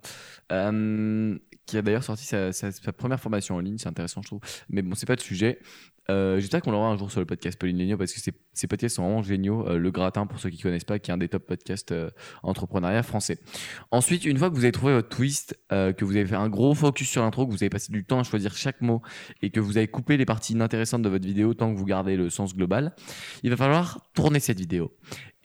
Euh, qui a d'ailleurs sorti sa, première formation en ligne, c'est intéressant je trouve. Mais bon, c'est pas le sujet. Euh, J'espère qu'on l'aura un jour sur le podcast Pauline Legno parce que ces, podcasts sont vraiment géniaux. Euh, le Gratin, pour ceux qui connaissent pas, qui est un des top podcasts euh, entrepreneuriat français. Ensuite, une fois que vous avez trouvé votre twist, euh, que vous avez fait un gros focus sur l'intro, que vous avez passé du temps à choisir chaque mot et que vous avez coupé les parties inintéressantes de votre vidéo tant que vous gardez le sens global, il va falloir tourner cette vidéo.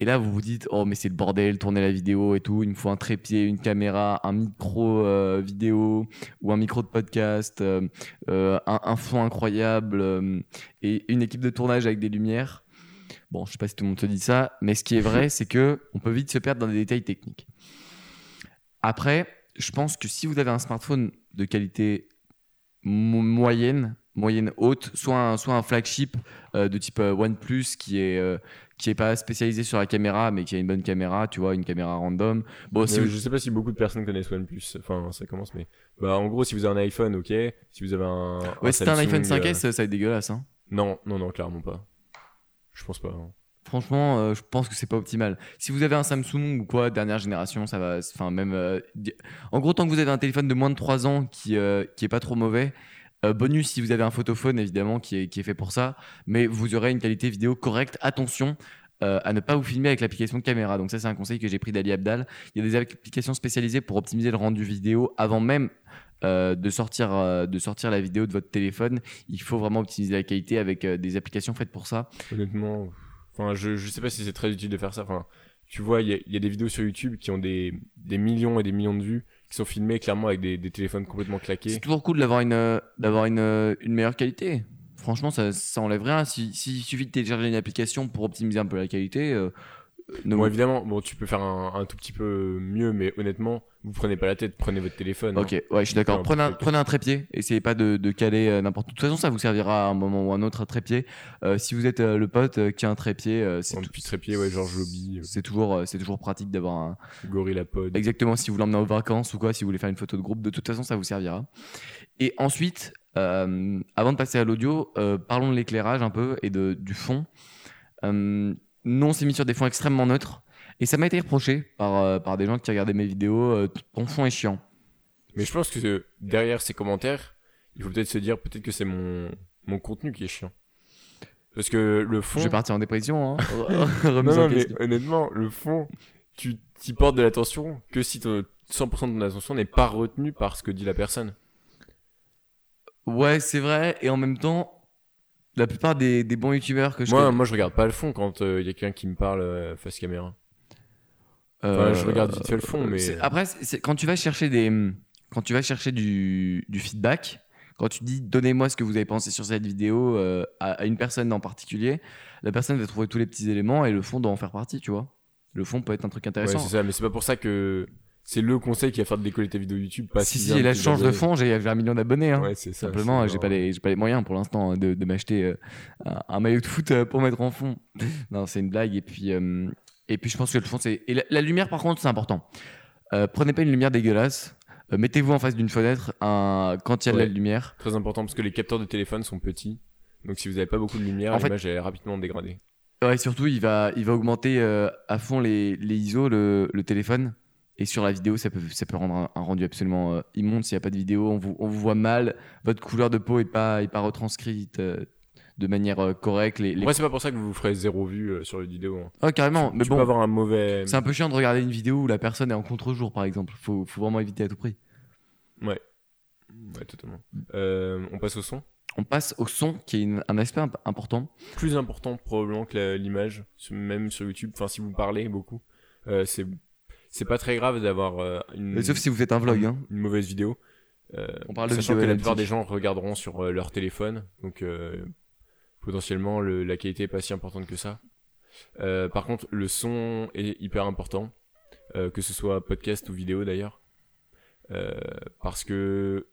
Et là, vous vous dites, oh, mais c'est le bordel, tourner la vidéo et tout. Il me faut un trépied, une caméra, un micro euh, vidéo ou un micro de podcast, euh, euh, un, un fond incroyable et une équipe de tournage avec des lumières. Bon, je sais pas si tout le monde te dit ça, mais ce qui est vrai, <laughs> c'est que on peut vite se perdre dans des détails techniques. Après, je pense que si vous avez un smartphone de qualité mo- moyenne, moyenne haute, soit un, soit un flagship euh, de type euh, OnePlus qui est euh, qui est pas spécialisé sur la caméra, mais qui a une bonne caméra, tu vois, une caméra random. Bon, si Euh, vous- Je sais pas si beaucoup de personnes connaissent OnePlus. Enfin, ça commence, mais bah en gros, si vous avez un iPhone, ok. Si vous avez un, ouais, si un iPhone 5S, euh, ça va être dégueulasse. Hein. Non, non, non, clairement pas. Je pense pas. hein. Franchement, je pense que c'est pas optimal. Si vous avez un Samsung ou quoi, dernière génération, ça va. Enfin, même. en gros, tant que vous avez un téléphone de moins de 3 ans qui, qui est pas trop mauvais, euh, bonus si vous avez un photophone, évidemment, qui est, qui est fait pour ça, mais vous aurez une qualité vidéo correcte. Attention. euh, à ne pas vous filmer avec l'application de caméra. Donc ça, c'est un conseil que j'ai pris d'Ali Abdal. Il y a des applications spécialisées pour optimiser le rendu vidéo avant même euh, de, sortir, de sortir la vidéo de votre téléphone. Il faut vraiment optimiser la qualité avec des applications faites pour ça. Honnêtement, je, je sais pas si c'est très utile de faire ça. Enfin, tu vois, il y y a des vidéos sur YouTube qui ont des, des millions et des millions de vues, qui sont filmées clairement avec des, téléphones complètement claqués. C'est toujours cool d'avoir une, d'avoir une, une meilleure qualité. Franchement, ça, ça enlève rien. Si, s'il suffit de télécharger une application pour optimiser un peu la qualité, euh, ne Bon, évidemment, bon, tu peux faire un, un tout petit peu mieux, mais honnêtement, vous prenez pas la tête, prenez votre téléphone. hein. Ok, ouais, je suis d'accord. Prenez un, prenez un trépied. Essayez pas de, de caler euh, n'importe où. De toute façon, ça vous servira à un moment ou à un autre, un trépied. Euh, si vous êtes euh, le pote euh, qui a un trépied, c'est, Un tout- petit trépied, ouais, genre Joby, c'est toujours, c'est toujours pratique d'avoir un. Gorilla Pod. Exactement, si vous l'emmenez aux vacances ou quoi, si vous voulez faire une photo de groupe, de toute façon, ça vous servira. Et ensuite, avant de passer à l'audio, parlons de l'éclairage un peu et de, du fond. Euh, nous, on s'est mis sur des fonds extrêmement neutres. Et ça m'a été reproché par, euh, par des gens qui regardaient mes vidéos. euh, ton fond est chiant. Mais je pense que derrière ces commentaires, il faut peut-être se dire peut-être que c'est mon, mon contenu qui est chiant. Parce que le fond. Je vais partir en dépression. Hein. <laughs> <laughs> Non, non, mais honnêtement, le fond, tu t'y portes de l'attention que si ton- 100% de ton attention n'est pas retenu par ce que dit la personne. Ouais, c'est vrai. Et en même temps, la plupart des, des bons youtubeurs que je Moi, connais- moi, je regarde pas le fond quand il y a quelqu'un qui me parle euh, face caméra. Euh, Enfin, je regarde vite fait le fond, mais- Après, c'est- quand tu vas chercher des, quand tu vas chercher du, du feedback, quand tu dis donnez-moi ce que vous avez pensé sur cette vidéo euh, à, à une personne en particulier, la personne va trouver tous les petits éléments et le fond doit en faire partie, tu vois. Le fond peut être un truc Ouais, intéressant. c'est ça, mais c'est pas pour ça que c'est le conseil qui va faire de décoller tes vidéos YouTube. Pas si, si si, là, je change de fond, j'ai un million d'abonnés. Hein. Ouais, c'est ça. Simplement, j'ai pas les, pas les moyens pour l'instant de, de m'acheter euh, un, un maillot de foot euh, pour mettre en fond. non, c'est une blague. Et puis, euh, et puis, je pense que le fond, c'est. Et la, la lumière, par contre, c'est important. Prenez pas une lumière dégueulasse. Mettez-vous en face d'une fenêtre un- quand il y a de la lumière. Très important parce que les capteurs de téléphone sont petits. Donc si vous avez pas beaucoup de lumière, l'image est rapidement dégradée. Ouais, surtout, il va, il va augmenter à fond les, les ISO, le, le téléphone. Et sur la vidéo, ça peut, ça peut rendre un, un rendu absolument euh, immonde s'il n'y a pas de vidéo. On vous, on vous voit mal. Votre couleur de peau n'est pas, est pas retranscrite euh, de manière euh, correcte. Les, les... Ouais, c'est pas pour ça que vous ferez zéro vue sur les vidéos. hein. Oh, carrément. tu mais tu bon, peux avoir un mauvais. c'est un peu chiant de regarder une vidéo où la personne est en contre-jour, par exemple. Faut, faut vraiment éviter à tout prix. Ouais, totalement. Euh, on passe au son? On passe au son, qui est une- un aspect imp- important. Plus important probablement que l'image, même sur YouTube. Enfin, si vous parlez beaucoup, euh, c'est c'est pas très grave d'avoir euh, une, Sauf si vous faites un vlog. Hein. une mauvaise vidéo. Euh, On parle de sachant que la plupart des gens regarderont sur euh, leur téléphone, donc euh, potentiellement le- la qualité est pas si importante que ça. Euh, par contre, le son est hyper important, euh, que ce soit podcast ou vidéo d'ailleurs, Euh, parce que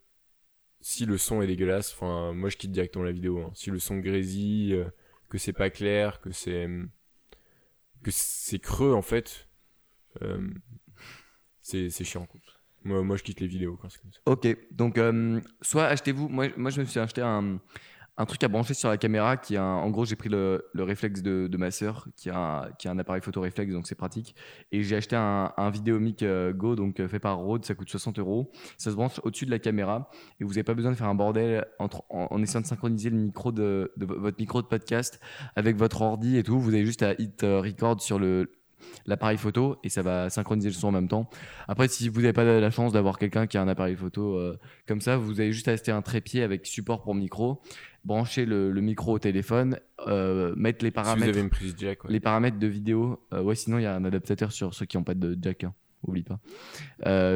si le son est dégueulasse, enfin moi je quitte directement la vidéo. hein. Si le son grésille, que c'est pas clair, que c'est que c'est creux en fait, c'est c'est chiant. quoi. Moi, moi je quitte les vidéos quand c'est comme. Ok, donc euh, soit achetez-vous. Moi, moi, je me suis acheté un, un truc à brancher sur la caméra qui en gros, j'ai pris le, le réflexe de, ma sœur qui a, qui a un appareil photo réflexe, donc c'est pratique. Et j'ai acheté un, un Vidéomic euh, Go, donc euh, fait par Rode, ça coûte 60 euros. Ça se branche au-dessus de la caméra et vous n'avez pas besoin de faire un bordel entre- en, essayant de synchroniser le micro de, de vo- votre micro de podcast avec votre ordi et tout. Vous avez juste à hit euh, record sur le l'appareil photo et ça va synchroniser le son en même temps. Après, si vous n'avez pas la chance d'avoir quelqu'un qui a un appareil photo euh, comme ça, vous avez juste à acheter un trépied avec support pour micro, brancher le, le micro au téléphone, euh, mettre les Si vous paramètres, avez une prise jack, ouais. les paramètres de vidéo. Euh, ouais, sinon il y a un adaptateur sur ceux qui n'ont pas de jack. Hein, oublie pas.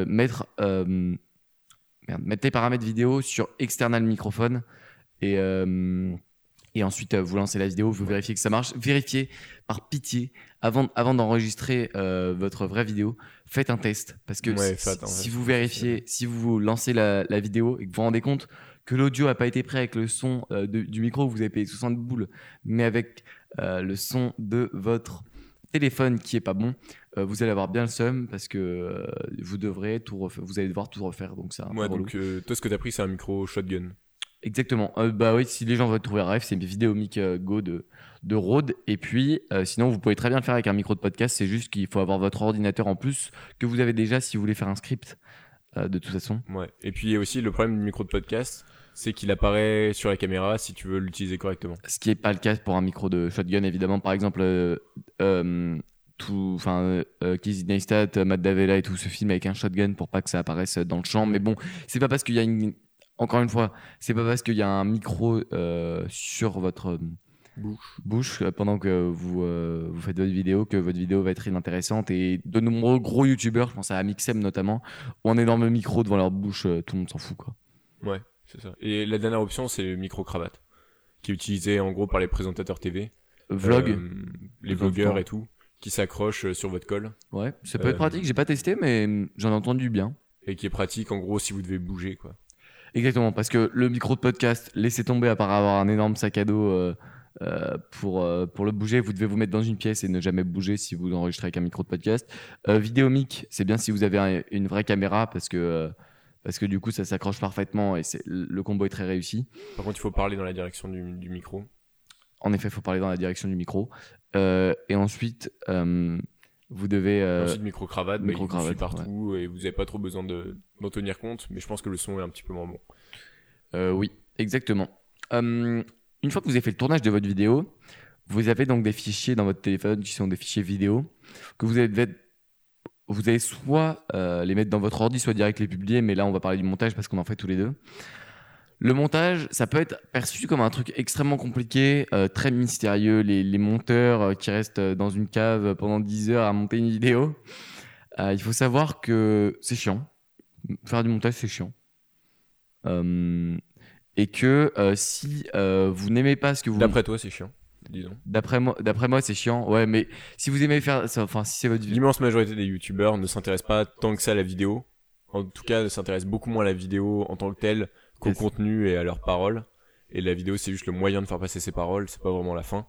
Mettre merde, mettre les paramètres vidéo sur external microphone et Et ensuite, euh, vous lancez la vidéo, vous vérifiez que ça marche. Vérifiez par pitié, avant, avant d'enregistrer euh, votre vraie vidéo, faites un test. Parce que Ouais, si, test, vous vérifiez, si vous lancez la, la vidéo et que vous vous rendez compte que l'audio n'a pas été prêt avec le son euh, de- du micro, vous avez payé 60 boules, mais avec euh, le son de votre téléphone qui est pas bon, vous allez avoir bien le seum parce que vous devrez tout refaire, vous allez devoir tout refaire. Donc peu Ouais, donc toi, ce que t'as pris, c'est un micro shotgun. Exactement. Euh, bah oui, si les gens veulent trouver un rêve, c'est Vidéomic euh, Go de, de Rode. Et puis, euh, sinon, vous pouvez très bien le faire avec un micro de podcast. C'est juste qu'il faut avoir votre ordinateur en plus que vous avez déjà si vous voulez faire un script. euh, de toute façon. Ouais. Et puis, il y a aussi le problème du micro de podcast, c'est qu'il apparaît sur la caméra si tu veux l'utiliser correctement. Ce qui n'est pas le cas pour un micro de shotgun, évidemment. Par exemple, tout, enfin, euh, Casey Neistat, Matt Davella et tout se filment avec un shotgun pour pas que ça apparaisse dans le champ. Mais bon, c'est pas parce qu'il y a une, encore une fois, c'est pas parce qu'il y a un micro euh, sur votre Bouche. bouche euh, pendant que vous, euh, vous faites votre vidéo que votre vidéo va être inintéressante et de nombreux gros youtubeurs, je pense à Amixem notamment, ont un énorme micro devant leur bouche, euh, tout le monde s'en fout quoi. Ouais, c'est ça. Et la dernière option, c'est le micro-cravate, qui est utilisé en gros par les présentateurs TV. Vlog, Euh, les Vlog vlogueurs et tout, qui s'accrochent euh, sur votre colle. ouais, ça peut être euh, pratique, j'ai pas testé mais hum, j'en ai entendu bien. Et qui est pratique en gros si vous devez bouger, quoi. Exactement, parce que le micro de podcast, laissez tomber à part avoir un énorme sac à dos euh, euh, pour, euh, pour le bouger, vous devez vous mettre dans une pièce et ne jamais bouger si vous enregistrez avec un micro de podcast. Euh, Vidéomic, c'est bien si vous avez un- une vraie caméra parce que, parce que du coup ça s'accroche parfaitement et le combo est très réussi. Par contre, il faut parler dans la direction du, du micro. En effet, il faut parler dans la direction du micro. Et ensuite, vous devez... euh, Ensuite, micro-cravate, bah, il vous micro-cravate, suit partout et vous n'avez pas trop besoin de- d'en tenir compte, mais je pense que le son est un petit peu moins bon. Euh, oui, exactement. Euh, une fois que vous avez fait le tournage de votre vidéo, vous avez donc des fichiers dans votre téléphone qui sont des fichiers vidéo que vous allez, vous allez soit euh, les mettre dans votre ordi, soit direct les publier, mais là on va parler du montage parce qu'on en fait tous les deux. Le montage, ça peut être perçu comme un truc extrêmement compliqué, euh, très mystérieux. Les, les monteurs euh, qui restent euh, dans une cave pendant 10 heures à monter une vidéo. Euh, il faut savoir que c'est chiant. Faire du montage, c'est chiant. Et que si vous n'aimez pas ce que vous D'après toi, c'est chiant, disons. d'après moi d'après moi c'est chiant ouais mais si vous aimez faire ça enfin si c'est votre L'immense majorité des youtubeurs ne s'intéressent pas tant que ça à la vidéo. En tout cas, s'intéressent beaucoup moins à la vidéo en tant que telle qu'au contenu et à leurs paroles. Et la vidéo, c'est juste le moyen de faire passer ses paroles, c'est pas vraiment la fin.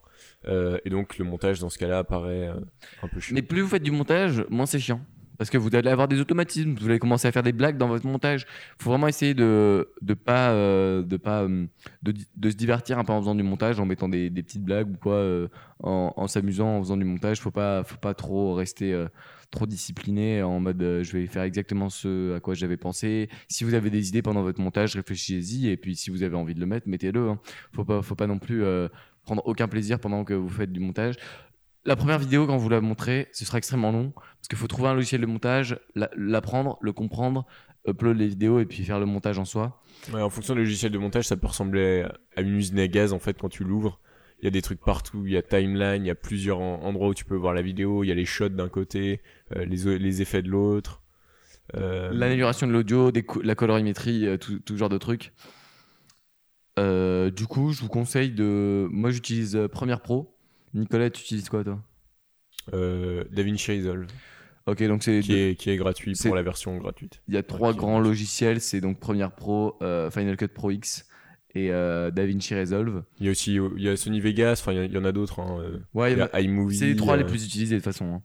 Euh, et donc, le montage, dans ce cas-là, apparaît euh, un peu chiant. mais plus vous faites du montage moins c'est chiant parce que vous allez avoir des automatismes vous allez commencer à faire des blagues dans votre montage faut vraiment essayer de de pas euh, de pas euh, de, de se divertir un peu en faisant du montage en mettant des, des petites blagues ou quoi euh, en, en s'amusant en faisant du montage faut pas faut pas trop rester trop discipliné en mode euh, je vais faire exactement ce à quoi j'avais pensé si vous avez des idées pendant votre montage réfléchissez-y et puis si vous avez envie de le mettre mettez-le hein. faut pas faut pas non plus euh, prendre aucun plaisir pendant que vous faites du montage la première vidéo, quand vous la montrez, ce sera extrêmement long parce qu'il faut trouver un logiciel de montage, la- l'apprendre, le comprendre, upload les vidéos et puis faire le montage en soi. En fonction du logiciel de montage, ça peut ressembler à une usine à gaz en fait quand tu l'ouvres. Il y a des trucs partout, il y a timeline, il y a plusieurs en- endroits où tu peux voir la vidéo, il y a les shots d'un côté, euh, les, effets de l'autre. Euh, L'amélioration de l'audio, la colorimétrie, euh, tout, tout genre de trucs. Du coup, je vous conseille de. Moi, j'utilise Premiere Pro. Nicolas, tu utilises quoi, toi? DaVinci Resolve, Ok, donc c'est qui est, qui est gratuit pour la version gratuite. il y a trois grands logiciels, c'est donc Premiere Pro, euh, Final Cut Pro X et euh, DaVinci Resolve. Il y a aussi il y a Sony Vegas, enfin il y en a d'autres. Hein, euh, Ouais, il y a iMovie. c'est les trois les euh, plus utilisés de toute façon. hein.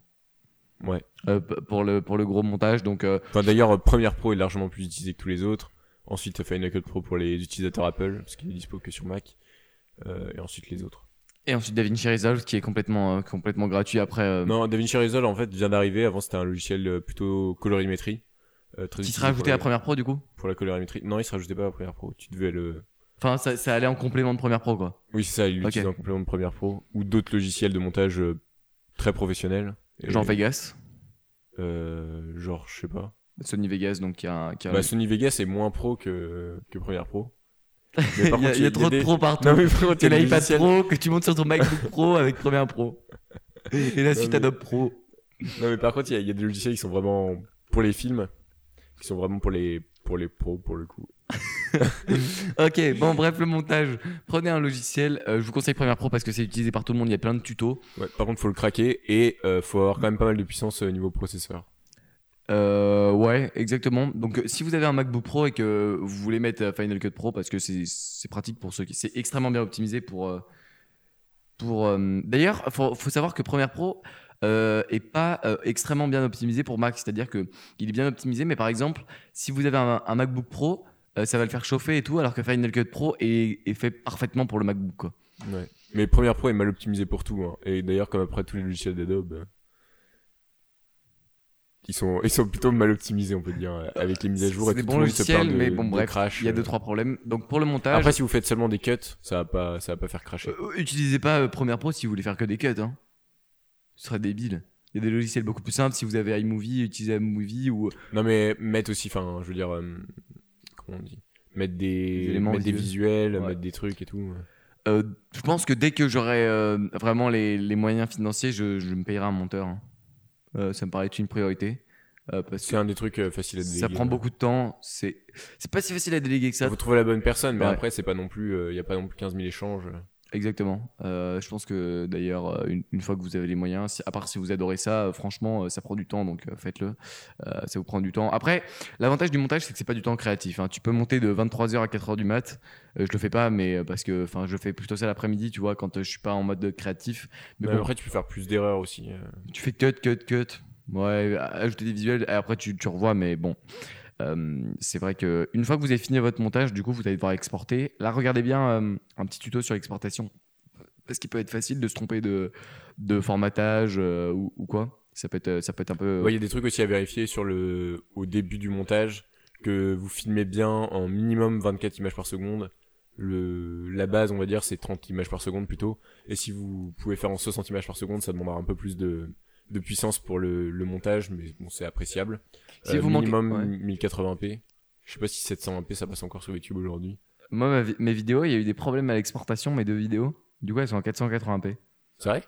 Ouais. Euh, pour le pour le gros montage, donc Enfin d'ailleurs, Premiere Pro est largement plus utilisé que tous les autres. Ensuite, Final Cut Pro pour les utilisateurs Apple, parce qu'il est dispo que sur Mac. Et ensuite les autres. et ensuite DaVinci Resolve qui est complètement complètement gratuit après. Non, DaVinci Resolve en fait vient d'arriver. Avant c'était un logiciel plutôt colorimétrie. Euh, très qui sera ajouté à la- Premiere Pro du coup? Pour la colorimétrie. Non, il se rajoutait pas à Premiere Pro. Tu devais le. Enfin, ça, ça allait en complément de Premiere Pro quoi. Oui, c'est ça, il l'utilise en complément de Premiere Pro. Ou d'autres logiciels de montage euh, très professionnels. Et- Genre Vegas, Euh, genre, je sais pas. Sony Vegas donc qui a, qui a- Bah, Sony Vegas est moins pro que, que Premiere Pro. <laughs> Mais il y a, contre, il y a trop de pro partout. Non, mais a des l'iPad Pro que tu montes sur ton MacBook Pro avec Premiere Pro. <laughs> Et la suite mais- Adobe Pro. Non, mais par contre, il y, y a des logiciels qui sont vraiment pour les films, qui sont vraiment pour les, pour les pros, pour le coup. <laughs> ok, bon, bref, le montage. Prenez un logiciel. euh, je vous conseille Premiere Pro parce que c'est utilisé par tout le monde. Il y a plein de tutos. Ouais, par contre, faut le craquer et euh, faut avoir quand même pas mal de puissance au niveau processeur. Euh, ouais, exactement. Donc, euh, si vous avez un MacBook Pro et que vous voulez mettre euh, Final Cut Pro parce que c'est pratique pour ceux qui. C'est extrêmement bien optimisé pour. euh, pour euh, D'ailleurs, faut, faut savoir que Premiere Pro euh, est pas euh, extrêmement bien optimisé pour Mac. C'est-à-dire que il est bien optimisé, mais par exemple, si vous avez un, un MacBook Pro, euh, ça va le faire chauffer et tout, alors que Final Cut Pro est, est fait parfaitement pour le MacBook. Quoi. Ouais. Mais Premiere Pro est mal optimisé pour tout. hein. Et d'ailleurs, comme après tous les logiciels d'Adobe, euh, ils sont, ils sont plutôt mal optimisés, on peut dire, euh, avec les mises à jour. Et des tout, bons le monde se logiciels, de- mais bon, de bref, crash, il y a euh. deux trois problèmes. Donc pour le montage, Après, si vous faites seulement des cuts, ça va pas, ça va pas faire cracher. Euh, utilisez pas euh, Premiere Pro si vous voulez faire que des cuts. Hein. Ce serait débile. Il y a des logiciels beaucoup plus simples. Si vous avez iMovie, utilisez iMovie ou. Non, mais mettre aussi, enfin, je veux dire, euh, comment on dit Mettre des, Des éléments mettre des visuels. Ouais. mettre des trucs et tout. Euh, je pense que dès que j'aurai euh, vraiment les, les moyens financiers, je, je me payerai un monteur. hein. Euh, ça me paraît être une priorité. Euh, C'est un des trucs euh, faciles à déléguer. ça prend ouais. beaucoup de temps. C'est c'est pas si facile à déléguer que ça. Faut trouver la bonne personne, mais Ouais. après, c'est pas non plus, il y a pas non plus 15 000 échanges. Exactement. Euh, je pense que d'ailleurs, euh, une, une fois que vous avez les moyens, si- à part si vous adorez ça, euh, franchement, ça prend du temps, donc faites-le. Euh, ça vous prend du temps. Après, l'avantage du montage, c'est que c'est pas du temps créatif. hein. Tu peux monter de 23h à 4h du mat. Euh, je le fais pas, mais parce que, enfin, je fais plutôt ça l'après-midi, tu vois, quand je suis pas en mode créatif. Mais bon, après, tu peux faire plus d'erreurs aussi. tu fais cut, cut, cut. Ouais, ajouter des visuels et après tu, tu revois, mais bon. Euh, c'est vrai que une fois que vous avez fini votre montage, du coup, vous allez devoir exporter. Là, regardez bien euh, un petit tuto sur l'exportation. Parce qu'il peut être facile de se tromper de, formatage euh, ou, quoi. Ça peut être, ça peut être un peu. Ouais, il y a des trucs aussi à vérifier sur le, au début du montage, que vous filmez bien en minimum 24 images par seconde. La base, on va dire, c'est 30 images par seconde plutôt. Et si vous pouvez faire en 60 images par seconde, ça demandera un peu plus de, de puissance pour le, le montage, mais bon, c'est appréciable. Si vous manquez- minimum ouais. 1080p. Je sais pas si 720p ça passe encore sur YouTube aujourd'hui. Moi, ma vi- mes vidéos, il y a eu des problèmes à l'exportation, mes deux vidéos. Du coup, elles sont en 480p. C'est vrai?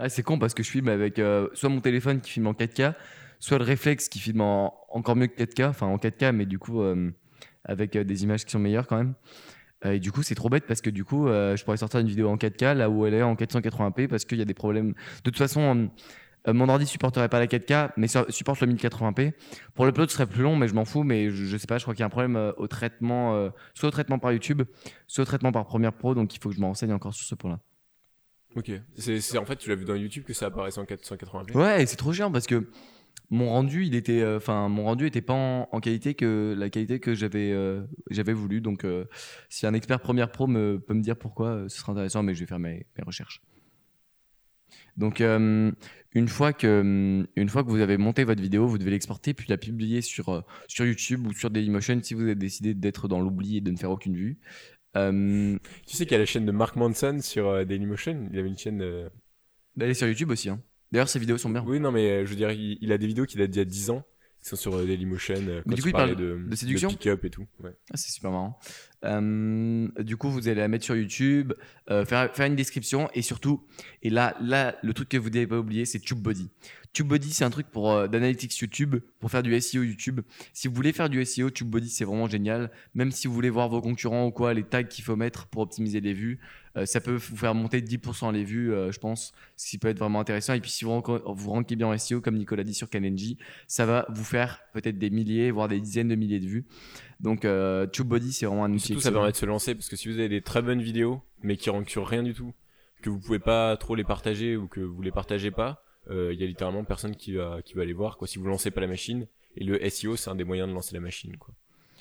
Ouais, c'est con parce que je filme avec euh, soit mon téléphone qui filme en 4K, soit le réflexe qui filme en encore mieux que 4K, enfin en 4K, mais du coup euh, avec euh, des images qui sont meilleures quand même. Euh, et du coup, c'est trop bête parce que du coup, euh, je pourrais sortir une vidéo en 4K là où elle est en 480p parce qu'il y a des problèmes. De toute façon, euh, mon ordi supporterait pas la 4K, mais ça supporte le 1080p. Pour l'upload, ce serait plus long, mais je m'en fous. Mais je, je sais pas, je crois qu'il y a un problème euh, au traitement, euh, soit au traitement par YouTube, soit au traitement par Premiere Pro, donc il faut que je me renseigne encore sur ce point-là. Ok. C'est, en fait, tu l'as vu dans YouTube que ça apparaissait en 480p Ouais, c'est trop chiant parce que mon rendu, il était, enfin, mon rendu était pas en, en qualité que la qualité que j'avais, j'avais voulu. Donc, si un expert Premiere Pro me, peut me dire pourquoi, ce sera intéressant, mais je vais faire mes, mes recherches. Donc, euh, une fois que, une fois que vous avez monté votre vidéo, vous devez l'exporter puis la publier sur, euh, sur YouTube ou sur Dailymotion si vous avez décidé d'être dans l'oubli et de ne faire aucune vue. Euh, Tu sais qu'il y a la chaîne de Mark Manson sur euh, Dailymotion? Il avait une chaîne. euh, D'aller sur YouTube aussi. Hein. D'ailleurs, ces vidéos sont bien. Oui, non, mais je veux dire, il, il a des vidéos qui datent d'il y a 10 ans, qui sont sur euh, Dailymotion, euh, quand du coup, il il parlait parle de, de séduction pick-up et tout. Ouais. Ah, c'est super marrant. Euh, du coup, vous allez la mettre sur YouTube, euh, faire, faire une description et surtout, et là, là, le truc que vous n'avez pas oublié, c'est TubeBuddy. TubeBuddy, c'est un truc pour euh, d'analytics YouTube, pour faire du SEO YouTube. Si vous voulez faire du SEO, TubeBuddy, c'est vraiment génial. Même si vous voulez voir vos concurrents ou quoi, les tags qu'il faut mettre pour optimiser les vues, euh, ça peut vous faire monter de 10% les vues, euh, je pense, ce qui peut être vraiment intéressant. Et puis, si vous, vous rankez bien en SEO, comme Nicolas dit sur Kalenji, ça va vous faire peut-être des milliers, voire des dizaines de milliers de vues. Donc, euh, TubeBuddy, c'est vraiment un outil. Surtout, ça permet de se lancer parce que si vous avez des très bonnes vidéos, mais qui rankent sur rien du tout, que vous pouvez pas trop les partager ou que vous les partagez pas, il y a littéralement personne qui va, qui va les voir, quoi, si vous lancez pas la machine. Et le SEO, c'est un des moyens de lancer la machine, quoi.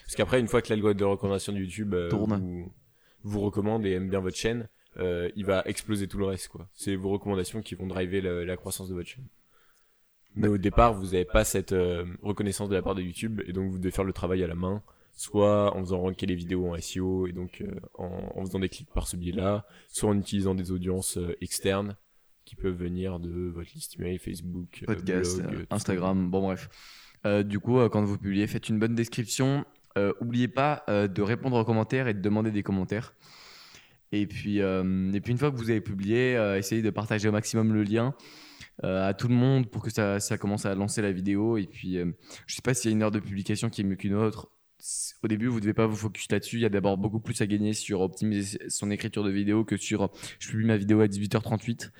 Parce qu'après, une fois que l'algorithme de recommandation de YouTube euh, Tourne. vous, vous recommande et aime bien votre chaîne, euh, il va exploser tout le reste, quoi. C'est vos recommandations qui vont driver la, la croissance de votre chaîne. Mais au départ, vous n'avez pas cette euh, reconnaissance de la part de YouTube et donc vous devez faire le travail à la main, soit en faisant ranker les vidéos en SEO et donc euh, en, en faisant des clics par ce biais-là, soit en utilisant des audiences euh, externes qui peuvent venir de votre liste email, Facebook, euh, podcast, blog, Instagram, bon bref. Euh, du coup, euh, quand vous publiez, faites une bonne description. Euh, oubliez pas de répondre aux commentaires et de demander des commentaires. Et puis, euh, et puis une fois que vous avez publié, euh, essayez de partager au maximum le lien euh, à tout le monde pour que ça, ça commence à lancer la vidéo. Et puis, je sais pas s'il y a une heure de publication qui est mieux qu'une autre. au début, vous devez pas vous focus là-dessus. Il y a d'abord beaucoup plus à gagner sur optimiser son écriture de vidéo que sur je publie ma vidéo à 18h38.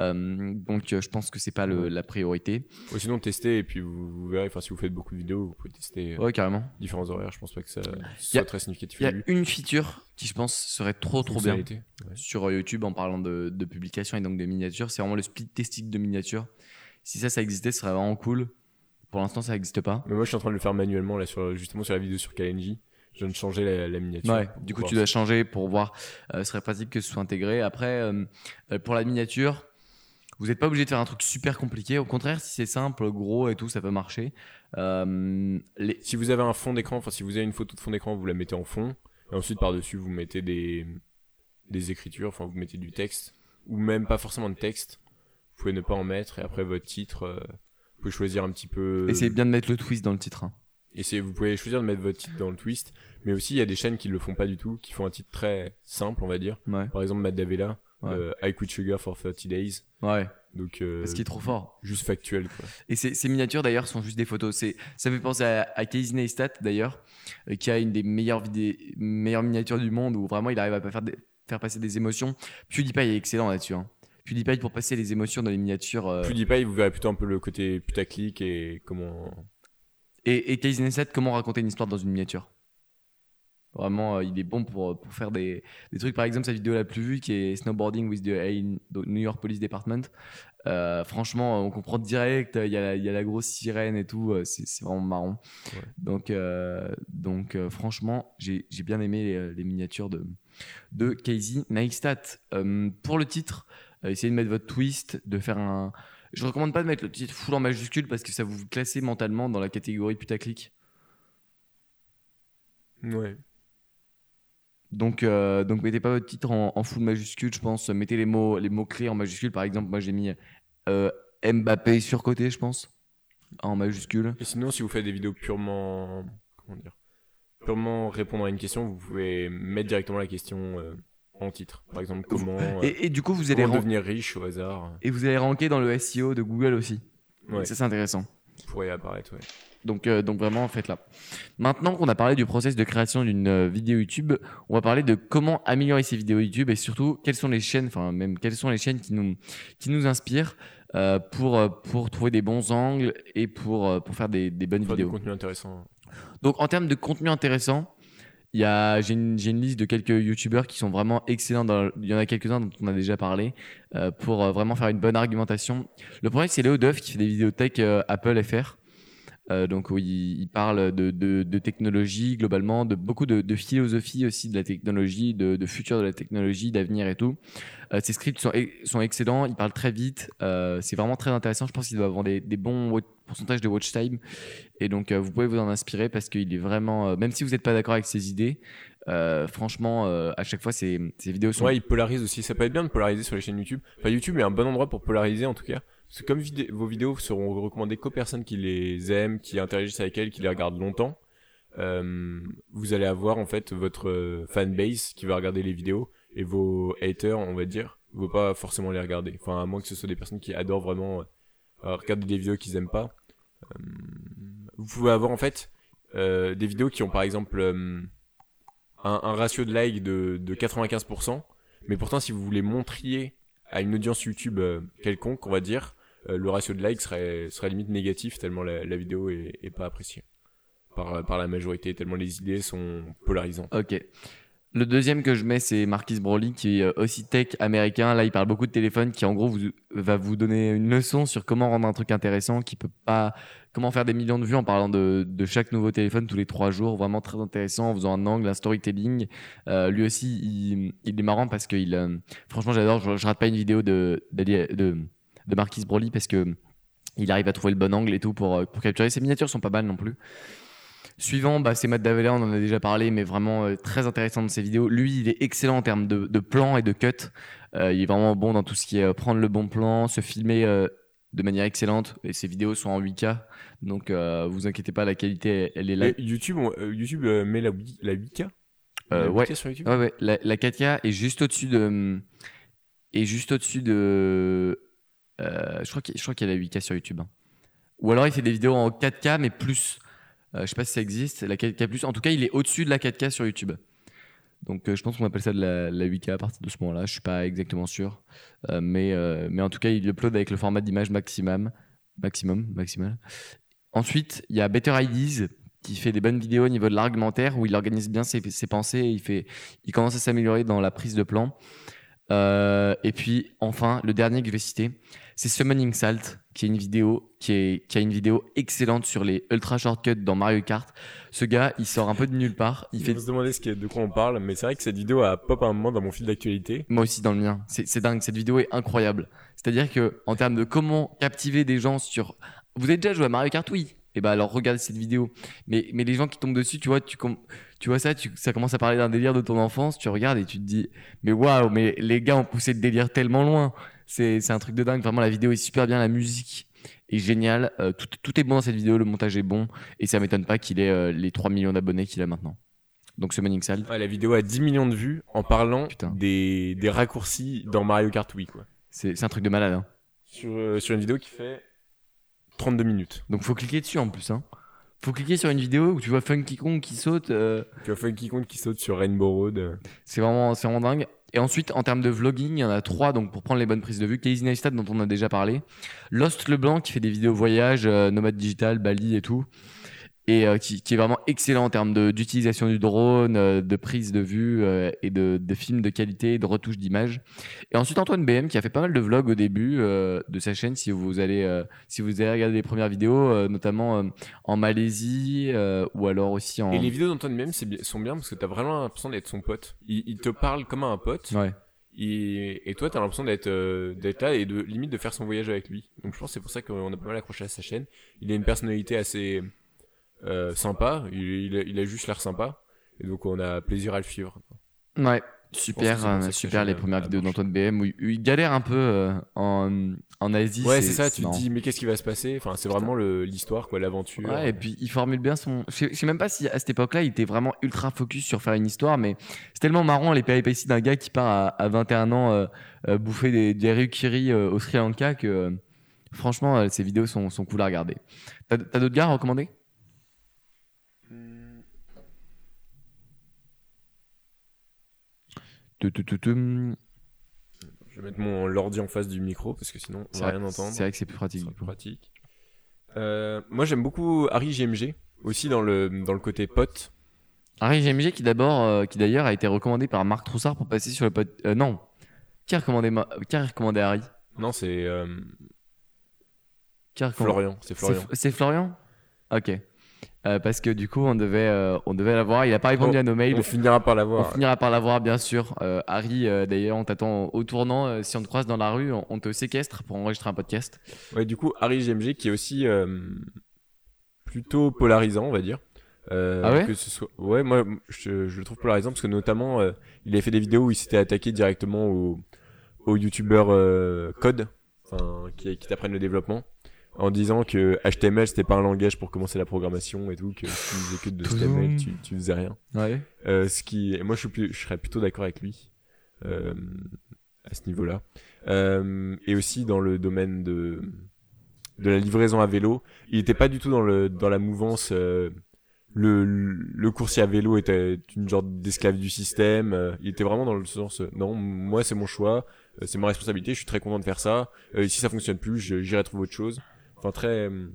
Euh, donc, euh, je pense que c'est pas le- la priorité. Ou sinon, testez et puis vous, vous verrez. Enfin, si vous faites beaucoup de vidéos, vous pouvez tester euh, Ouais, carrément. différents horaires. Je pense pas que ça soit a- très significatif. Il y a une feature qui, je pense, serait trop trop bien. Ouais. sur YouTube en parlant de, de publication et donc de miniatures. C'est vraiment le split testing de miniatures. Si ça, ça existait, ce serait vraiment cool. Pour l'instant, ça n'existe pas. Mais moi, je suis en train de le faire manuellement là, sur, justement sur la vidéo sur KNJ. Je viens de changer la, la miniature. Ouais, du coup, tu dois changer pour voir. Euh, ce serait pratique que ce soit intégré. Après, euh, pour la miniature, vous n'êtes pas obligé de faire un truc super compliqué. Au contraire, si c'est simple, gros et tout, ça peut marcher. Euh, les... Si vous avez un fond d'écran, enfin si vous avez une photo de fond d'écran, vous la mettez en fond. Et ensuite, par-dessus, vous mettez des, des écritures, enfin vous mettez du texte. Ou même pas forcément de texte. Vous pouvez ne pas en mettre. Et après, votre titre, euh, vous pouvez choisir un petit peu. Essayez bien de mettre le twist dans le titre. hein. Essayez- vous pouvez choisir de mettre votre titre dans le twist. Mais aussi, il y a des chaînes qui le font pas du tout, qui font un titre très simple, on va dire. Ouais. Par exemple, Matt Davella, Ouais. euh, I Quit Sugar for 30 Days. Ouais. Donc, euh, Ce qui est trop fort. juste factuel, quoi. Et ces, ces miniatures d'ailleurs sont juste des photos. C'est, ça fait penser à, à Casey Neistat d'ailleurs, euh, qui a une des meilleures, vidé- meilleures miniatures du monde où vraiment il arrive à faire, des- faire passer des émotions. PewDiePie est excellent là-dessus. Hein. PewDiePie pour passer les émotions dans les miniatures. euh, PewDiePie, vous verrez plutôt un peu le côté putaclic et comment. Et, et Casey Neistat, comment raconter une histoire dans une miniature? Vraiment, euh, il est bon pour, pour faire des, des trucs. Par exemple, sa vidéo la plus vue qui est Snowboarding with the A- New York Police Department. Euh, franchement, on comprend direct. Il y, a la, il y a la grosse sirène et tout. euh, C'est c'est vraiment marrant. Ouais. Donc, euh, donc euh, franchement, j'ai j'ai bien aimé les, les miniatures de, de Casey Neistat. Euh, pour le titre, euh, essayez de mettre votre twist, de faire un. Je recommande pas de mettre le titre full en majuscule parce que ça vous classe mentalement dans la catégorie putaclic. Ouais. Donc, euh, donc mettez pas votre titre en, en full majuscule, je pense. Mettez les mots, les mots clés en majuscule. Par exemple, moi j'ai mis euh, Mbappé surcoté, je pense, en majuscule. Et sinon, si vous faites des vidéos purement. Comment dire Purement répondre à une question, vous pouvez mettre directement la question euh, en titre. Par exemple, comment, Et, et du coup, vous allez devenir riche au hasard et vous allez ranker dans le SEO de Google aussi. Ouais, Ça c'est intéressant. Pourrait apparaître, ouais. Donc, euh, donc vraiment, faites-la. Maintenant qu'on a parlé du process de création d'une euh, vidéo YouTube, on va parler de comment améliorer ces vidéos YouTube et surtout quelles sont les chaînes, enfin même quelles sont les chaînes qui nous qui nous inspirent euh, pour euh, pour trouver des bons angles et pour euh, pour faire des, des bonnes du vidéos. contenu intéressant. Donc en termes de contenu intéressant, il y a j'ai une, j'ai une liste de quelques youtubeurs qui sont vraiment excellents. Dans, il y en a quelques-uns dont on a déjà parlé euh, pour euh, vraiment faire une bonne argumentation. Le premier c'est Léo Duff qui fait des tech euh, Apple FR. Euh, donc il, parle de, technologie globalement, de beaucoup de, philosophie aussi de la technologie, de, futur de la technologie, d'avenir et tout. Euh, ses scripts sont, excellents, il parle très vite, euh, c'est vraiment très intéressant. Je pense qu'il doit avoir des, bons pourcentages de watch time et donc euh, vous pouvez vous en inspirer parce qu'il est vraiment, même si vous n'êtes pas d'accord avec ses idées, franchement à chaque fois ses vidéos sont Ouais, il polarise aussi. Ça peut être bien de polariser sur les chaînes YouTube. Enfin, YouTube est un bon endroit pour polariser en tout cas. Parce que comme vos vidéos seront recommandées qu'aux personnes qui les aiment, qui interagissent avec elles, qui les regardent longtemps, euh, vous allez avoir en fait votre euh, fanbase qui va regarder les vidéos et vos haters, on va dire, vont pas forcément les regarder. Enfin, à moins que ce soit des personnes qui adorent vraiment euh, regarder des vidéos qu'ils aiment pas. Euh, vous pouvez avoir en fait des vidéos qui ont par exemple un, ratio de like de, de 95%, mais pourtant si vous voulez montriez à une audience YouTube quelconque, on va dire, le ratio de like serait, serait limite négatif tellement la, vidéo est, pas appréciée par, par la majorité, tellement les idées sont polarisantes. Ok. Le deuxième que je mets, c'est Marquis Broly, qui est euh, aussi tech américain. Là, il parle beaucoup de téléphone, qui en gros vous, va vous donner une leçon sur comment rendre un truc intéressant, qui peut pas, comment faire des millions de vues en parlant de, de chaque nouveau téléphone tous les trois jours. Vraiment très intéressant, en faisant un angle, un storytelling. Euh, lui aussi, il, il est marrant parce que il, euh, franchement, j'adore. Je, je rate pas une vidéo de, de, de Marquis Broly parce que il arrive à trouver le bon angle et tout pour, euh, pour capturer. Ses miniatures sont pas mal non plus. Suivant, bah, c'est Matt Davella, on en a déjà parlé, mais vraiment euh, très intéressant dans ses vidéos. Lui, il est excellent en termes de, de plans et de cuts. Euh, il est vraiment bon dans tout ce qui est euh, prendre le bon plan, se filmer de manière excellente. Et ses vidéos sont en 8K, donc vous inquiétez pas, la qualité, elle est là. Et YouTube, on- YouTube met la, wi- la 8K Euh, La ouais. 8K sur YouTube? Ouais, ouais. La, la 4K est juste au-dessus de. Est juste au-dessus de. Euh, je crois qu'il qu'il y a la 8K sur YouTube. hein. Ou alors il fait des vidéos en 4K, mais plus. Euh, je sais pas si ça existe, la 4K+. En tout cas, il est au-dessus de la 4K sur YouTube. Donc euh, je pense qu'on appelle ça de la, la 8K à partir de ce moment-là. Je suis pas exactement sûr. Euh, mais, en tout cas, il upload avec le format d'image maximum. Maximum, maximal. Ensuite, il y a Better Ideas qui fait des bonnes vidéos au niveau de l'argumentaire où il organise bien ses, pensées et il, commence à s'améliorer dans la prise de plan. Et puis enfin, le dernier que je vais citer, c'est Summoning Salt, qui est une vidéo qui, est, qui a une vidéo excellente sur les ultra shortcuts dans Mario Kart. Ce gars, il sort un peu de nulle part. Il fait se demander ce de quoi on parle, mais c'est vrai que cette vidéo a pop à un moment dans mon fil d'actualité. moi aussi dans le mien. C'est dingue. Cette vidéo est incroyable. C'est-à-dire que en termes de comment captiver des gens sur, vous avez déjà joué à Mario Kart, oui. Et ben alors regardez cette vidéo. Mais mais les gens qui tombent dessus, tu vois, tu vois ça, tu, ça commence à parler d'un délire de ton enfance. Tu regardes et tu te dis, mais waouh, mais les gars ont poussé le délire tellement loin. C'est un truc de dingue. Vraiment, la vidéo est super bien, la musique est géniale. Euh, tout tout est bon dans cette vidéo, le montage est bon et ça m'étonne pas qu'il ait euh, les 3 millions d'abonnés qu'il a maintenant. Donc ce Manning Sal, Ouais, la vidéo a 10 millions de vues en parlant Putain. des, des raccourcis dans Mario Kart Wii, quoi. c'est un truc de malade. Hein. Sur, euh, sur une vidéo qui fait 32 minutes. Donc faut cliquer dessus en plus. Hein. Faut cliquer sur une vidéo où tu vois Funky Kong qui saute. Tu as Funky Kong qui saute sur Rainbow Road. c'est vraiment, c'est vraiment dingue. Et ensuite, en termes de vlogging, il y en a trois donc pour prendre les bonnes prises de vue. Casey Neistat dont on a déjà parlé. Lost Leblanc qui fait des vidéos voyage, euh, nomade digital, Bali et tout. Et euh, qui, qui est vraiment excellent en termes de- d'utilisation du drone, euh, de prise de vue euh, et de, de films de qualité, de retouche d'image. Et ensuite Antoine BM qui a fait pas mal de vlogs au début euh, de sa chaîne. Si vous allez, euh, si vous allez regarder les premières vidéos, euh, notamment euh, en Malaisie euh, ou alors aussi en. Et les vidéos d'Antoine bien- sont bien parce que t'as vraiment l'impression d'être son pote. Il, il te parle comme un pote. Ouais. Et, et toi, t'as l'impression d'être euh, d'être là et de limite de faire son voyage avec lui. Donc je pense c'est pour ça qu'on a pas mal accroché à sa chaîne. Il a une personnalité assez euh, sympa. Il, il, a, il a juste l'air sympa. Et donc on a plaisir à le suivre. Ouais, super, euh, super les premières vidéos d'Antoine BM où, il- galère un peu euh, en, en Asie. Ouais, c'est ça. Tu te dis mais qu'est-ce qui va se passer? Enfin, c'est vraiment l'histoire, quoi, l'aventure. Ouais, et puis il formule bien son. Je sais, je sais même pas si à cette époque-là il était vraiment ultra focus sur faire une histoire, mais c'est tellement marrant les péripéties d'un gars qui part à, à 21 ans euh, euh, bouffer des, des au Sri Lanka que franchement ces vidéos sont, sont cool à regarder. T'as t'as d'autres gars à recommander Tu- tu- tu- tu- Je vais mettre mon l'ordi en face du micro parce que sinon on va rien entendre. c'est vrai que c'est plus pratique. plus. Euh, moi j'aime beaucoup Harry GMG aussi dans le dans le côté pote. Harry GMG qui d'abord, euh, qui d'ailleurs a été recommandé par Marc Troussard pour passer sur le pod. euh, non, qui a recommandé, Ma- qui a recommandé Harry? Non, c'est Florian, c'est Florian. C'est Florian? Ok. Euh, parce que du coup, on devait, euh, on devait l'avoir. Il a pas répondu à nos mails. On finira par On l'avoir. finira par l'avoir, bien sûr. Euh, Harry, d'ailleurs, on t'attend au tournant. Si on te croise dans la rue, on, on te séquestre pour enregistrer un podcast. Ouais, du coup, Harry GMG qui est aussi plutôt polarisant, on va dire. Ah ouais que ce soit... Ouais, moi, je, je le trouve polarisant parce que notamment, il avait fait des vidéos où il s'était attaqué directement aux, aux youtubeurs code, enfin, qui, qui t'apprennent le développement, en disant que HTML c'était pas un langage pour commencer la programmation et tout, que tu faisais que de HTML, tu, tu faisais rien. Ouais. Euh, ce qui, moi, je, suis plus, je serais plutôt d'accord avec lui euh, à ce niveau-là. Euh, et aussi dans le domaine de de la livraison à vélo, il était pas du tout dans le dans la mouvance. euh, le le coursier à vélo était une genre d'esclave du système. euh, il était vraiment dans le sens, euh, non, moi c'est mon choix, c'est ma responsabilité, je suis très content de faire ça. Euh, si ça fonctionne plus, j'irai trouver autre chose. Enfin très euh,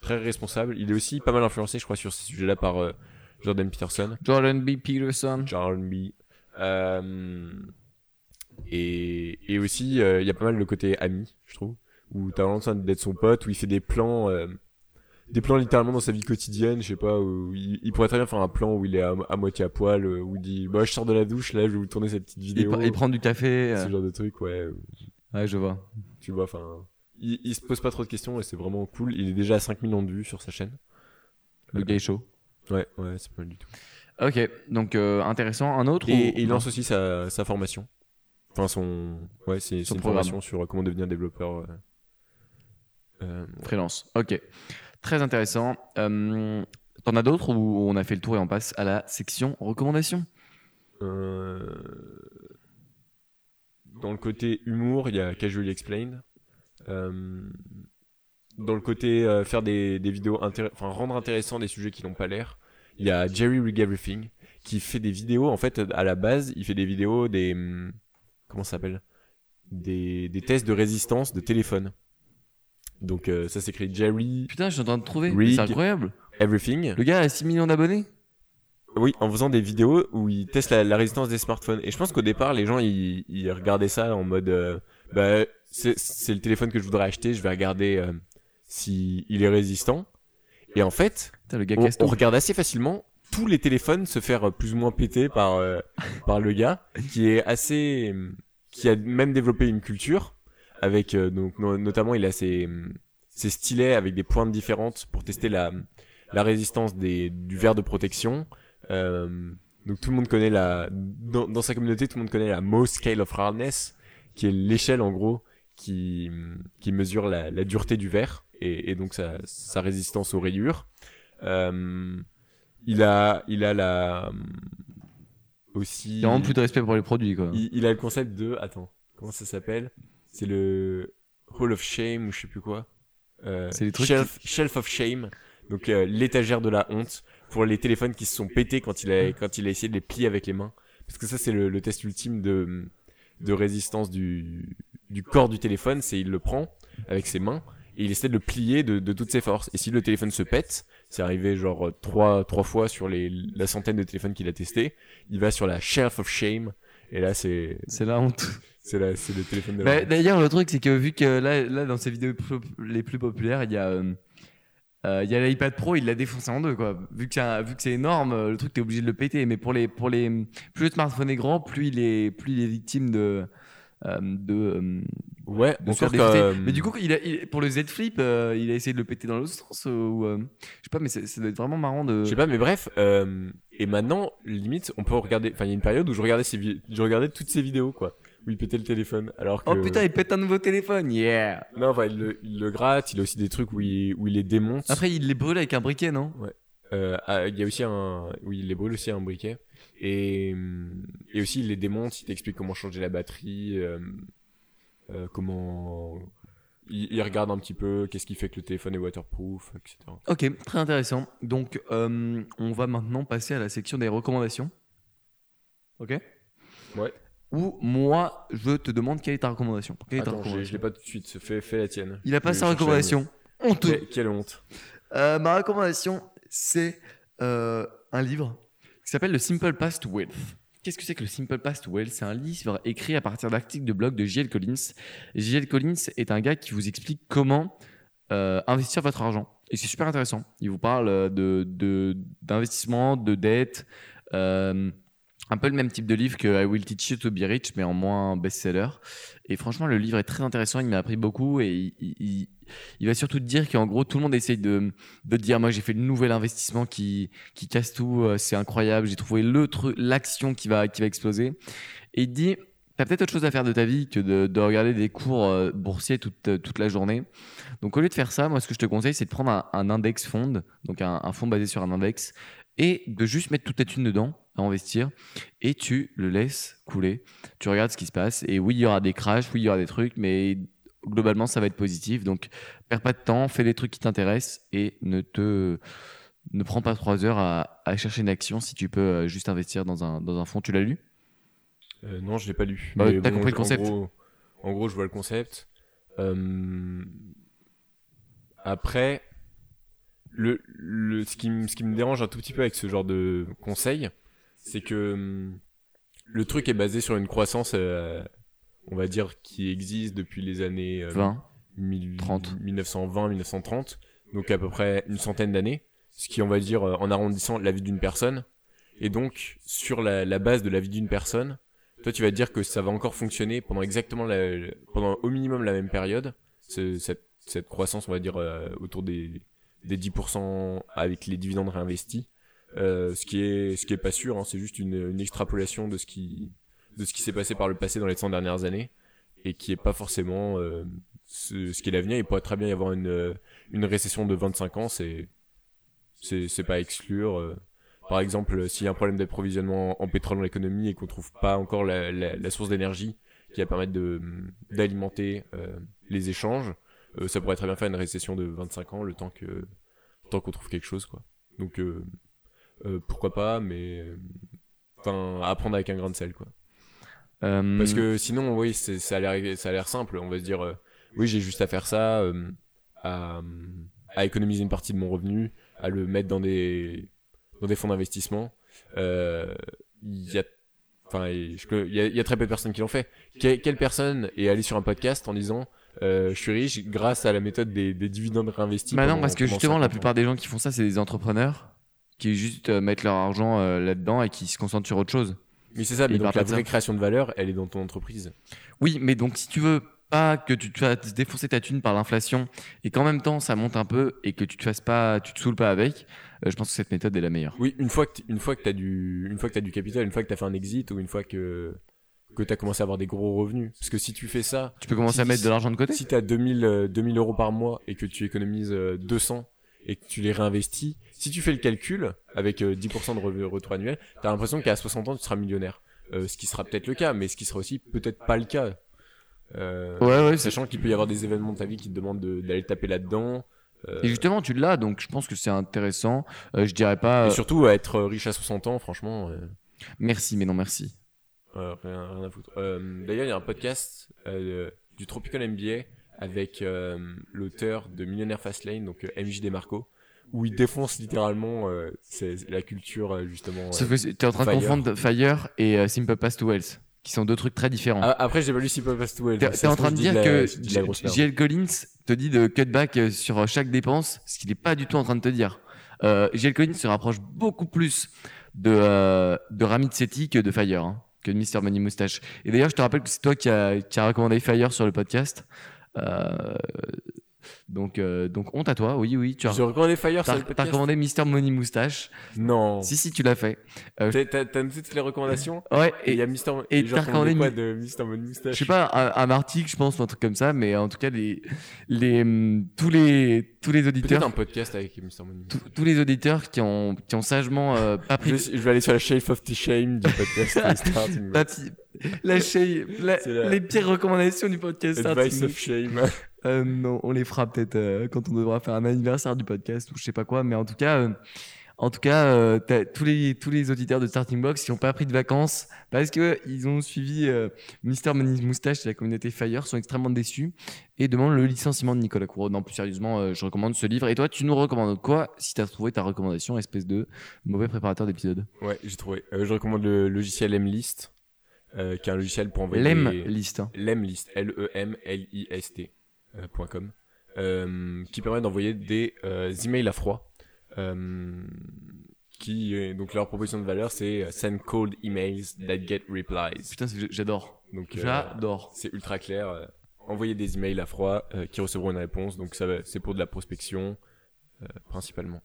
très responsable. Il est aussi pas mal influencé, je crois, sur ces sujets-là par euh, Jordan Peterson. Jordan B. Peterson. Charles B. Euh, et, et aussi, euh, il y a pas mal le côté ami, je trouve, où t'as l'impression d'être son pote, où il fait des plans, des plans littéralement dans sa vie quotidienne, je sais pas, où il, il pourrait très bien faire un plan où il est à, à moitié à poil, où il dit, bah je sors de la douche, là je vais vous tourner cette petite vidéo. pr- il prend du café. Ce genre de truc, ouais. Ouais, je vois. Tu vois, enfin, il, il se pose pas trop de questions et c'est vraiment cool. Il est déjà à 5 millions de vues sur sa chaîne. Le gay show. Ouais, ouais, c'est pas mal du tout. Ok, donc euh, intéressant. Un autre Et, ou- il lance aussi sa, sa formation. Enfin, son. Ouais, c'est une programme. formation sur comment devenir développeur. euh. Euh, Freelance. Ok. Très intéressant. Euh, T'en as d'autres ou on a fait le tour et on passe à la section recommandations euh, Dans le côté humour, il y a Casually Explained. Euh, dans le côté euh, faire des, des vidéos enfin rendre intéressant des sujets qui n'ont pas l'air, il y a Jerry Rig Everything qui fait des vidéos en fait à la base, il fait des vidéos des hum, comment ça s'appelle? Des, des tests de résistance de téléphone. Donc euh, ça s'écrit Jerry Putain, je suis en train de trouver. C'est incroyable. Everything. Le gars a 6 millions d'abonnés? Oui, en faisant des vidéos où il teste la, la résistance des smartphones. Et je pense qu'au départ, les gens, ils, ils regardaient ça en mode, euh, bah, c'est le téléphone que je voudrais acheter, je vais regarder euh, si il est résistant. Et en fait, Putain, le gars on, regarde assez facilement tous les téléphones se faire euh, plus ou moins péter par euh, par le gars, qui est assez, qui a même développé une culture avec euh, donc no- notamment il a ses ses stylets avec des pointes différentes pour tester la la résistance des du verre de protection. Euh, donc tout le monde connaît la dans, dans sa communauté tout le monde connaît la Mohs scale of hardness qui est l'échelle en gros qui qui mesure la, la dureté du verre et, et donc sa, sa résistance aux rayures. Euh, il a il a la aussi Il y a vraiment plus de respect pour les produits, quoi. il, il a le concept de attends comment ça s'appelle? C'est le Hall of Shame ou je sais plus quoi. Euh, C'est les trucs shelf, shelf of Shame. Donc euh, l'étagère de la honte pour les téléphones qui se sont pétés quand il a quand il a essayé de les plier avec les mains. Parce que ça c'est le, le test ultime de de résistance du du corps du téléphone c'est il le prend avec ses mains et il essaie de le plier de, de toutes ses forces et si le téléphone se pète c'est arrivé genre trois trois fois sur les la centaine de téléphones qu'il a testé il va sur la shelf of shame et là c'est C'est la honte. c'est la c'est le téléphone de la Bah. D'ailleurs, le truc, c'est que vu que là, là dans ses vidéos les plus populaires, il y a, euh, euh, il y a l'iPad Pro, il l'a défoncé en deux, quoi. Vu que c'est un- vu que c'est énorme, euh, le truc, t'es obligé de le péter. Mais pour les, pour les, plus le smartphone est grand, plus il est, plus il est victime de, euh, de, euh, ouais de faire que, défoncer. euh, Mais du coup, il a, il- pour le Z Flip, euh, il a essayé de le péter dans l'autre sens euh, ou, euh, je sais pas, mais ça doit être vraiment marrant de. Je sais pas, mais bref. euh, et maintenant, limite, on peut regarder. Enfin, il y a une période où je regardais, vi- je regardais toutes ces vidéos, quoi. Où il pétait le téléphone. Alors que. Oh putain, il pète un nouveau téléphone, yeah. Non, enfin, il le, il le gratte. Il a aussi des trucs où il, où il les démonte. Après, il les brûle avec un briquet, non? Euh, ah, il y a aussi un. Oui, il les brûle aussi à un briquet. Et, hum, et aussi, il les démonte. Il t'explique comment changer la batterie. euh, euh, comment. Il, il regarde un petit peu qu'est-ce qui fait que le téléphone est waterproof, etc. Ok, très intéressant. Donc, euh, on va maintenant passer à la section des recommandations. Ok? Ouais. Où moi, je te demande quelle est ta recommandation. Quelle est ta Attends, j'ai- je recommandation l'ai pas tout de suite. Fais, fais la tienne. Il a pas Je sa recommandation. Honteux. Que- Quelle honte. Euh, ma recommandation, c'est euh, un livre qui s'appelle Le Simple Path to Wealth. Qu'est-ce que c'est que le Simple Path to Wealth? C'est un livre écrit à partir d'articles de blog de J.L. Collins. J.L. Collins est un gars qui vous explique comment euh, investir votre argent. Et c'est super intéressant. Il vous parle euh, de de- d'investissement, de, dette, euh, un peu le même type de livre que I Will Teach You to Be Rich, mais en moins best-seller. Et franchement, le livre est très intéressant. Il m'a appris beaucoup et il, va surtout te dire qu'en gros, tout le monde essaye de, te dire, moi, j'ai fait le nouvel investissement qui, qui casse tout, euh, c'est incroyable, j'ai trouvé l'action qui va, qui va exploser. Et il te dit, t'as peut-être autre chose à faire de ta vie que de, de regarder des cours euh, boursiers toute, euh, toute la journée. Donc, au lieu de faire ça, moi, ce que je te conseille, c'est de prendre un, un index fund, donc un, un fonds basé sur un index, et de juste mettre toute ta thune dedans, à investir, et tu le laisses couler. Tu regardes ce qui se passe, et oui, il y aura des crashs, oui, il y aura des trucs, mais globalement, ça va être positif. Donc, perds pas de temps, fais les trucs qui t'intéressent, et ne te ne prends pas trois heures à, à chercher une action si tu peux euh, juste investir dans un, dans un fonds. Tu l'as lu? Euh, non, je l'ai pas lu. Bah, t'as compris le en concept. gros- En gros, je vois le concept. Euh, Après, le, le, ce, qui, me- ce qui me dérange un tout petit peu avec ce genre de conseil, c'est que hum, le truc est basé sur une croissance, euh, on va dire, qui existe depuis les années euh, 20 mille- 30. 1920, 1930, donc à peu près une centaine d'années, ce qui, on va dire, euh, en arrondissant la vie d'une personne. Et donc, sur la, la base de la vie d'une personne, toi, tu vas te dire que ça va encore fonctionner pendant exactement la, pendant au minimum la même période, ce- cette, cette croissance, on va dire, euh, autour des, des 10% avec les dividendes réinvestis. Euh, ce qui est, ce qui est pas sûr, hein, c'est juste une, une extrapolation de ce qui, de ce qui s'est passé par le passé dans les 100 dernières années et qui est pas forcément euh, ce, ce qui est l'avenir. Il pourrait très bien y avoir une, une récession de 25 ans, c'est, c'est, c'est pas à exclure. euh. Par exemple, s'il y a un problème d'approvisionnement en pétrole dans l'économie et qu'on trouve pas encore la, la, la source d'énergie qui va permettre de, d'alimenter euh, les échanges, Euh, ça pourrait très bien faire une récession de 25 ans, le temps que, le temps qu'on trouve quelque chose, quoi. Donc, euh, euh, pourquoi pas, mais, euh, enfin, à prendre avec un grain de sel, quoi. Euh, Parce que sinon, oui, ça a l'air, ça a l'air simple. On va se dire, euh, oui, j'ai juste à faire ça, euh, à, à économiser une partie de mon revenu, à le mettre dans des, dans des fonds d'investissement. Euh, Il y a, enfin, il y y a très peu de personnes qui l'ont fait. Que- quelle personne est allée sur un podcast en disant, euh, je suis riche grâce à la méthode des, des dividendes réinvestis Bah non, parce que justement, la 50 ans. plupart des gens qui font ça, c'est des entrepreneurs qui juste euh, mettent leur argent euh, là-dedans et qui se concentrent sur autre chose. Mais c'est ça, mais donc la vraie création de valeur, elle est dans ton entreprise. Oui, mais donc si tu veux pas que tu te fasses défoncer ta thune par l'inflation et qu'en même temps ça monte un peu et que tu te fasses pas, tu te saoules pas avec, euh, je pense que cette méthode est la meilleure. Oui, une fois que une fois que t'as du une fois que t'as du capital, une fois que t'as fait un exit ou une fois que que t'as commencé à avoir des gros revenus. Parce que si tu fais ça, Tu peux commencer Si- à mettre de l'argent de côté. si t'as 2000 euh, 2000 euros par mois et que tu économises euh, 200 et que tu les réinvestis, si tu fais le calcul avec euh, 10% de re- retour annuel, t'as l'impression qu'à 60 ans tu seras millionnaire. Euh, ce qui sera peut-être le cas, mais ce qui sera aussi peut-être pas le cas. Euh, Ouais, ouais. Sachant qu'il peut y avoir des événements de ta vie qui te demandent de- d'aller taper là-dedans. euh, Et justement, tu l'as, donc je pense que c'est intéressant. Euh, je dirais pas et euh, surtout être riche à 60 ans, franchement. euh, merci, mais non merci. Euh, rien, rien à foutre. Euh, D'ailleurs, il y a un podcast euh, du Tropical MBA avec l'auteur de Millionnaire Fastlane, donc MJ DeMarco, où il défonce littéralement euh, la culture euh, justement. Sauf que tu es en train de Fire. confondre Fire et euh, Simple Past to Wells, qui sont deux trucs très différents. Ah, après, j'ai pas lu Simple Fast Well. T'es t'es en train de dire que JL Collins te dit de cutback sur chaque dépense, ce qu'il n'est pas du tout en train de te dire. JL Collins se rapproche beaucoup plus de, de Ramit Sethi que de Fire, hein, que de Mr. Money Moustache. Et d'ailleurs, je te rappelle que c'est toi qui as a recommandé Fire sur le podcast. Euh, donc, euh, donc honte à toi, oui, oui, tu as, J'ai recommandé Fire sur t'as- recommandé Mr. Money Moustache. Non. Si, si, tu l'as fait. T'as- T'as t'as noté toutes les recommandations <laughs> Ouais, Et il y a Mister. et t'as recommandé quoi de Mister Money Moustache je sais pas, un, un article, je pense, ou un truc comme ça, mais en tout cas, les, les, hum, tous les, tous les Peut-être auditeurs, un podcast avec Mister Money Moustache. tous les auditeurs qui ont, qui ont sagement euh, pas Je pris je vais aller sur la Shave of the Shame du podcast. <laughs> La- la- les pires recommandations du podcast. Advice of Shame. Euh, non, on les fera peut-être euh, quand on devra faire un anniversaire du podcast ou je sais pas quoi, mais en tout cas, euh, en tout cas, euh, tous les tous les auditeurs de Starting Box qui ont pas pris de vacances parce que ils ont suivi Mister Money Moustache et la communauté Fire sont extrêmement déçus et demandent le licenciement de Nicolas Courreau. Non, plus sérieusement, je recommande ce livre. Et toi, tu nous recommandes quoi si t'as trouvé ta recommandation, espèce de mauvais préparateur d'épisode Ouais, j'ai trouvé. Je recommande le logiciel Lemlist, euh, qui est un logiciel pour envoyer Lem des... liste. hein. Lemlist, L-E-M-L-I-S-T, euh, .com, euh, qui permet d'envoyer des euh, emails à froid. Euh, qui euh, donc leur proposition de valeur c'est euh, send cold emails that get replies. Putain, j'adore. Donc euh, J'adore. c'est ultra clair. euh, envoyer des emails à froid euh, qui recevront une réponse. Donc ça c'est pour de la prospection euh, principalement.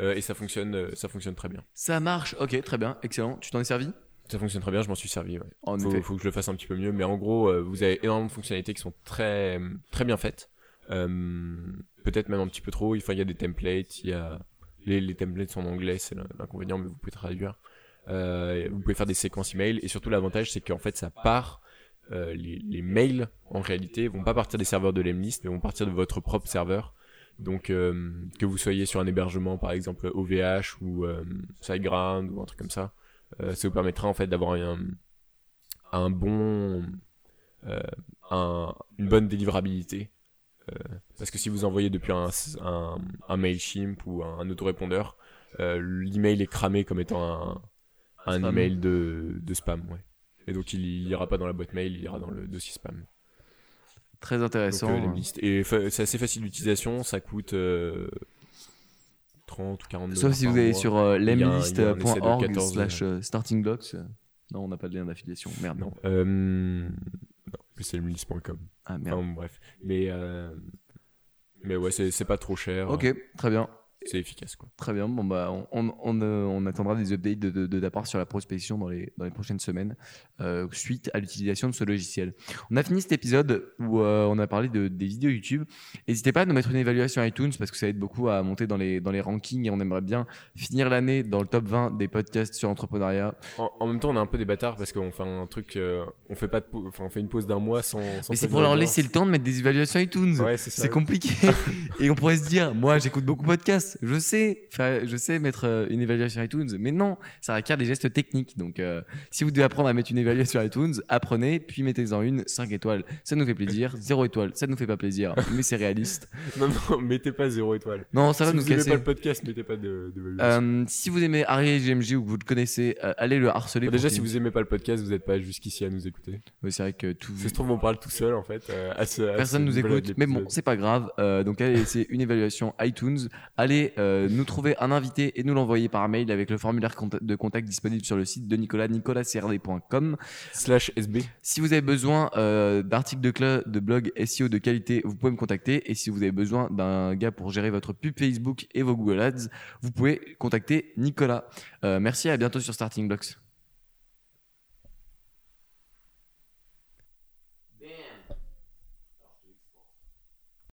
Euh, et ça fonctionne, euh, ça fonctionne très bien. Ça marche. Ok, très bien, excellent. Tu t'en es servi? Ça fonctionne très bien, je m'en suis servi. Ouais. En faut, effet. faut que je le fasse un petit peu mieux, mais en gros, euh, vous avez énormément de fonctionnalités qui sont très, très bien faites. Euh, Peut-être même un petit peu trop. Enfin, il y a des templates, il y a les, templates sont en anglais, c'est l'inconvénient, mais vous pouvez traduire. Euh, vous pouvez faire des séquences email, et surtout l'avantage, c'est qu'en fait, ça part. euh, les, les mails, en réalité, vont pas partir des serveurs de Lemlist, mais vont partir de votre propre serveur. Donc, euh, que vous soyez sur un hébergement, par exemple OVH ou euh, SiteGround ou un truc comme ça, euh, ça vous permettra en fait d'avoir un, un bon, un, une bonne délivrabilité. Euh, parce que si vous envoyez depuis un, un, un Mailchimp ou un, un autorépondeur, euh, l'email est cramé comme étant un, un Spam. email de, de spam. Ouais. Et donc il, il ira pas dans la boîte mail, il ira dans le dossier spam. Très Donc, intéressant. euh, les listes. Et c'est assez facile d'utilisation, ça coûte euh, 30 ou 40 Sauf si vous allez mois. sur euh, lemlist.org 14, slash startingblocks. Non, on n'a pas de lien d'affiliation. Merde. Non, c'est lemlist.com. Ah merde. Enfin, bref. Mais, euh, mais ouais, c'est pas trop cher. Ok, très bien. C'est efficace quoi. Très bien. Bon, bah, on, on, on, euh, on attendra des updates de, de, de ta part sur la prospection dans les, dans les prochaines semaines euh, suite à l'utilisation de ce logiciel. On a fini cet épisode où euh, on a parlé de, des vidéos YouTube. N'hésitez pas à nous mettre une évaluation iTunes parce que ça aide beaucoup à monter dans les, dans les rankings et on aimerait bien finir l'année dans le top 20 des podcasts sur l'entrepreneuriat. En, en même temps, on est un peu des bâtards parce qu'on fait un truc, euh, on fait pas de, on fait une pause d'un mois sans. sans Mais c'est pour leur laisser le temps de mettre des évaluations iTunes. Ouais, c'est ça. C'est compliqué. <laughs> et on pourrait se dire, moi, j'écoute beaucoup de podcasts. Je sais, faire- je sais mettre euh, une évaluation iTunes. Mais non, ça requiert des gestes techniques. Donc, euh, si vous devez apprendre à mettre une évaluation iTunes, apprenez, puis mettez-en une 5 étoiles. Ça nous fait plaisir. 0 étoile, ça nous fait pas plaisir. Mais c'est réaliste. <laughs> Non, non, mettez pas zéro étoile. Non, ça va si nous vous aimez casser. pas le podcast, mettez pas de. de Euh, si vous aimez Harry et GMG ou que vous le connaissez, euh, allez le harceler. Pour déjà, si vous aimez pas le podcast, vous n'êtes pas jusqu'ici à nous écouter. Ouais, c'est vrai que tout. Ça se trouve, on parle tout seul en fait. à ce, à Personne ce nous écoute, mais bon, c'est pas grave. Donc allez laisser une évaluation iTunes. Allez euh, nous trouver un invité et nous l'envoyer par mail avec le formulaire de contact disponible sur le site de Nicolas, nicolascrd.com. Slash SB. Si vous avez besoin euh, d'articles de, de blog SEO de qualité, vous pouvez me contacter. Et si vous avez besoin d'un gars pour gérer votre pub Facebook et vos Google Ads, vous pouvez contacter Nicolas. Euh, merci, à bientôt sur Starting Blocks.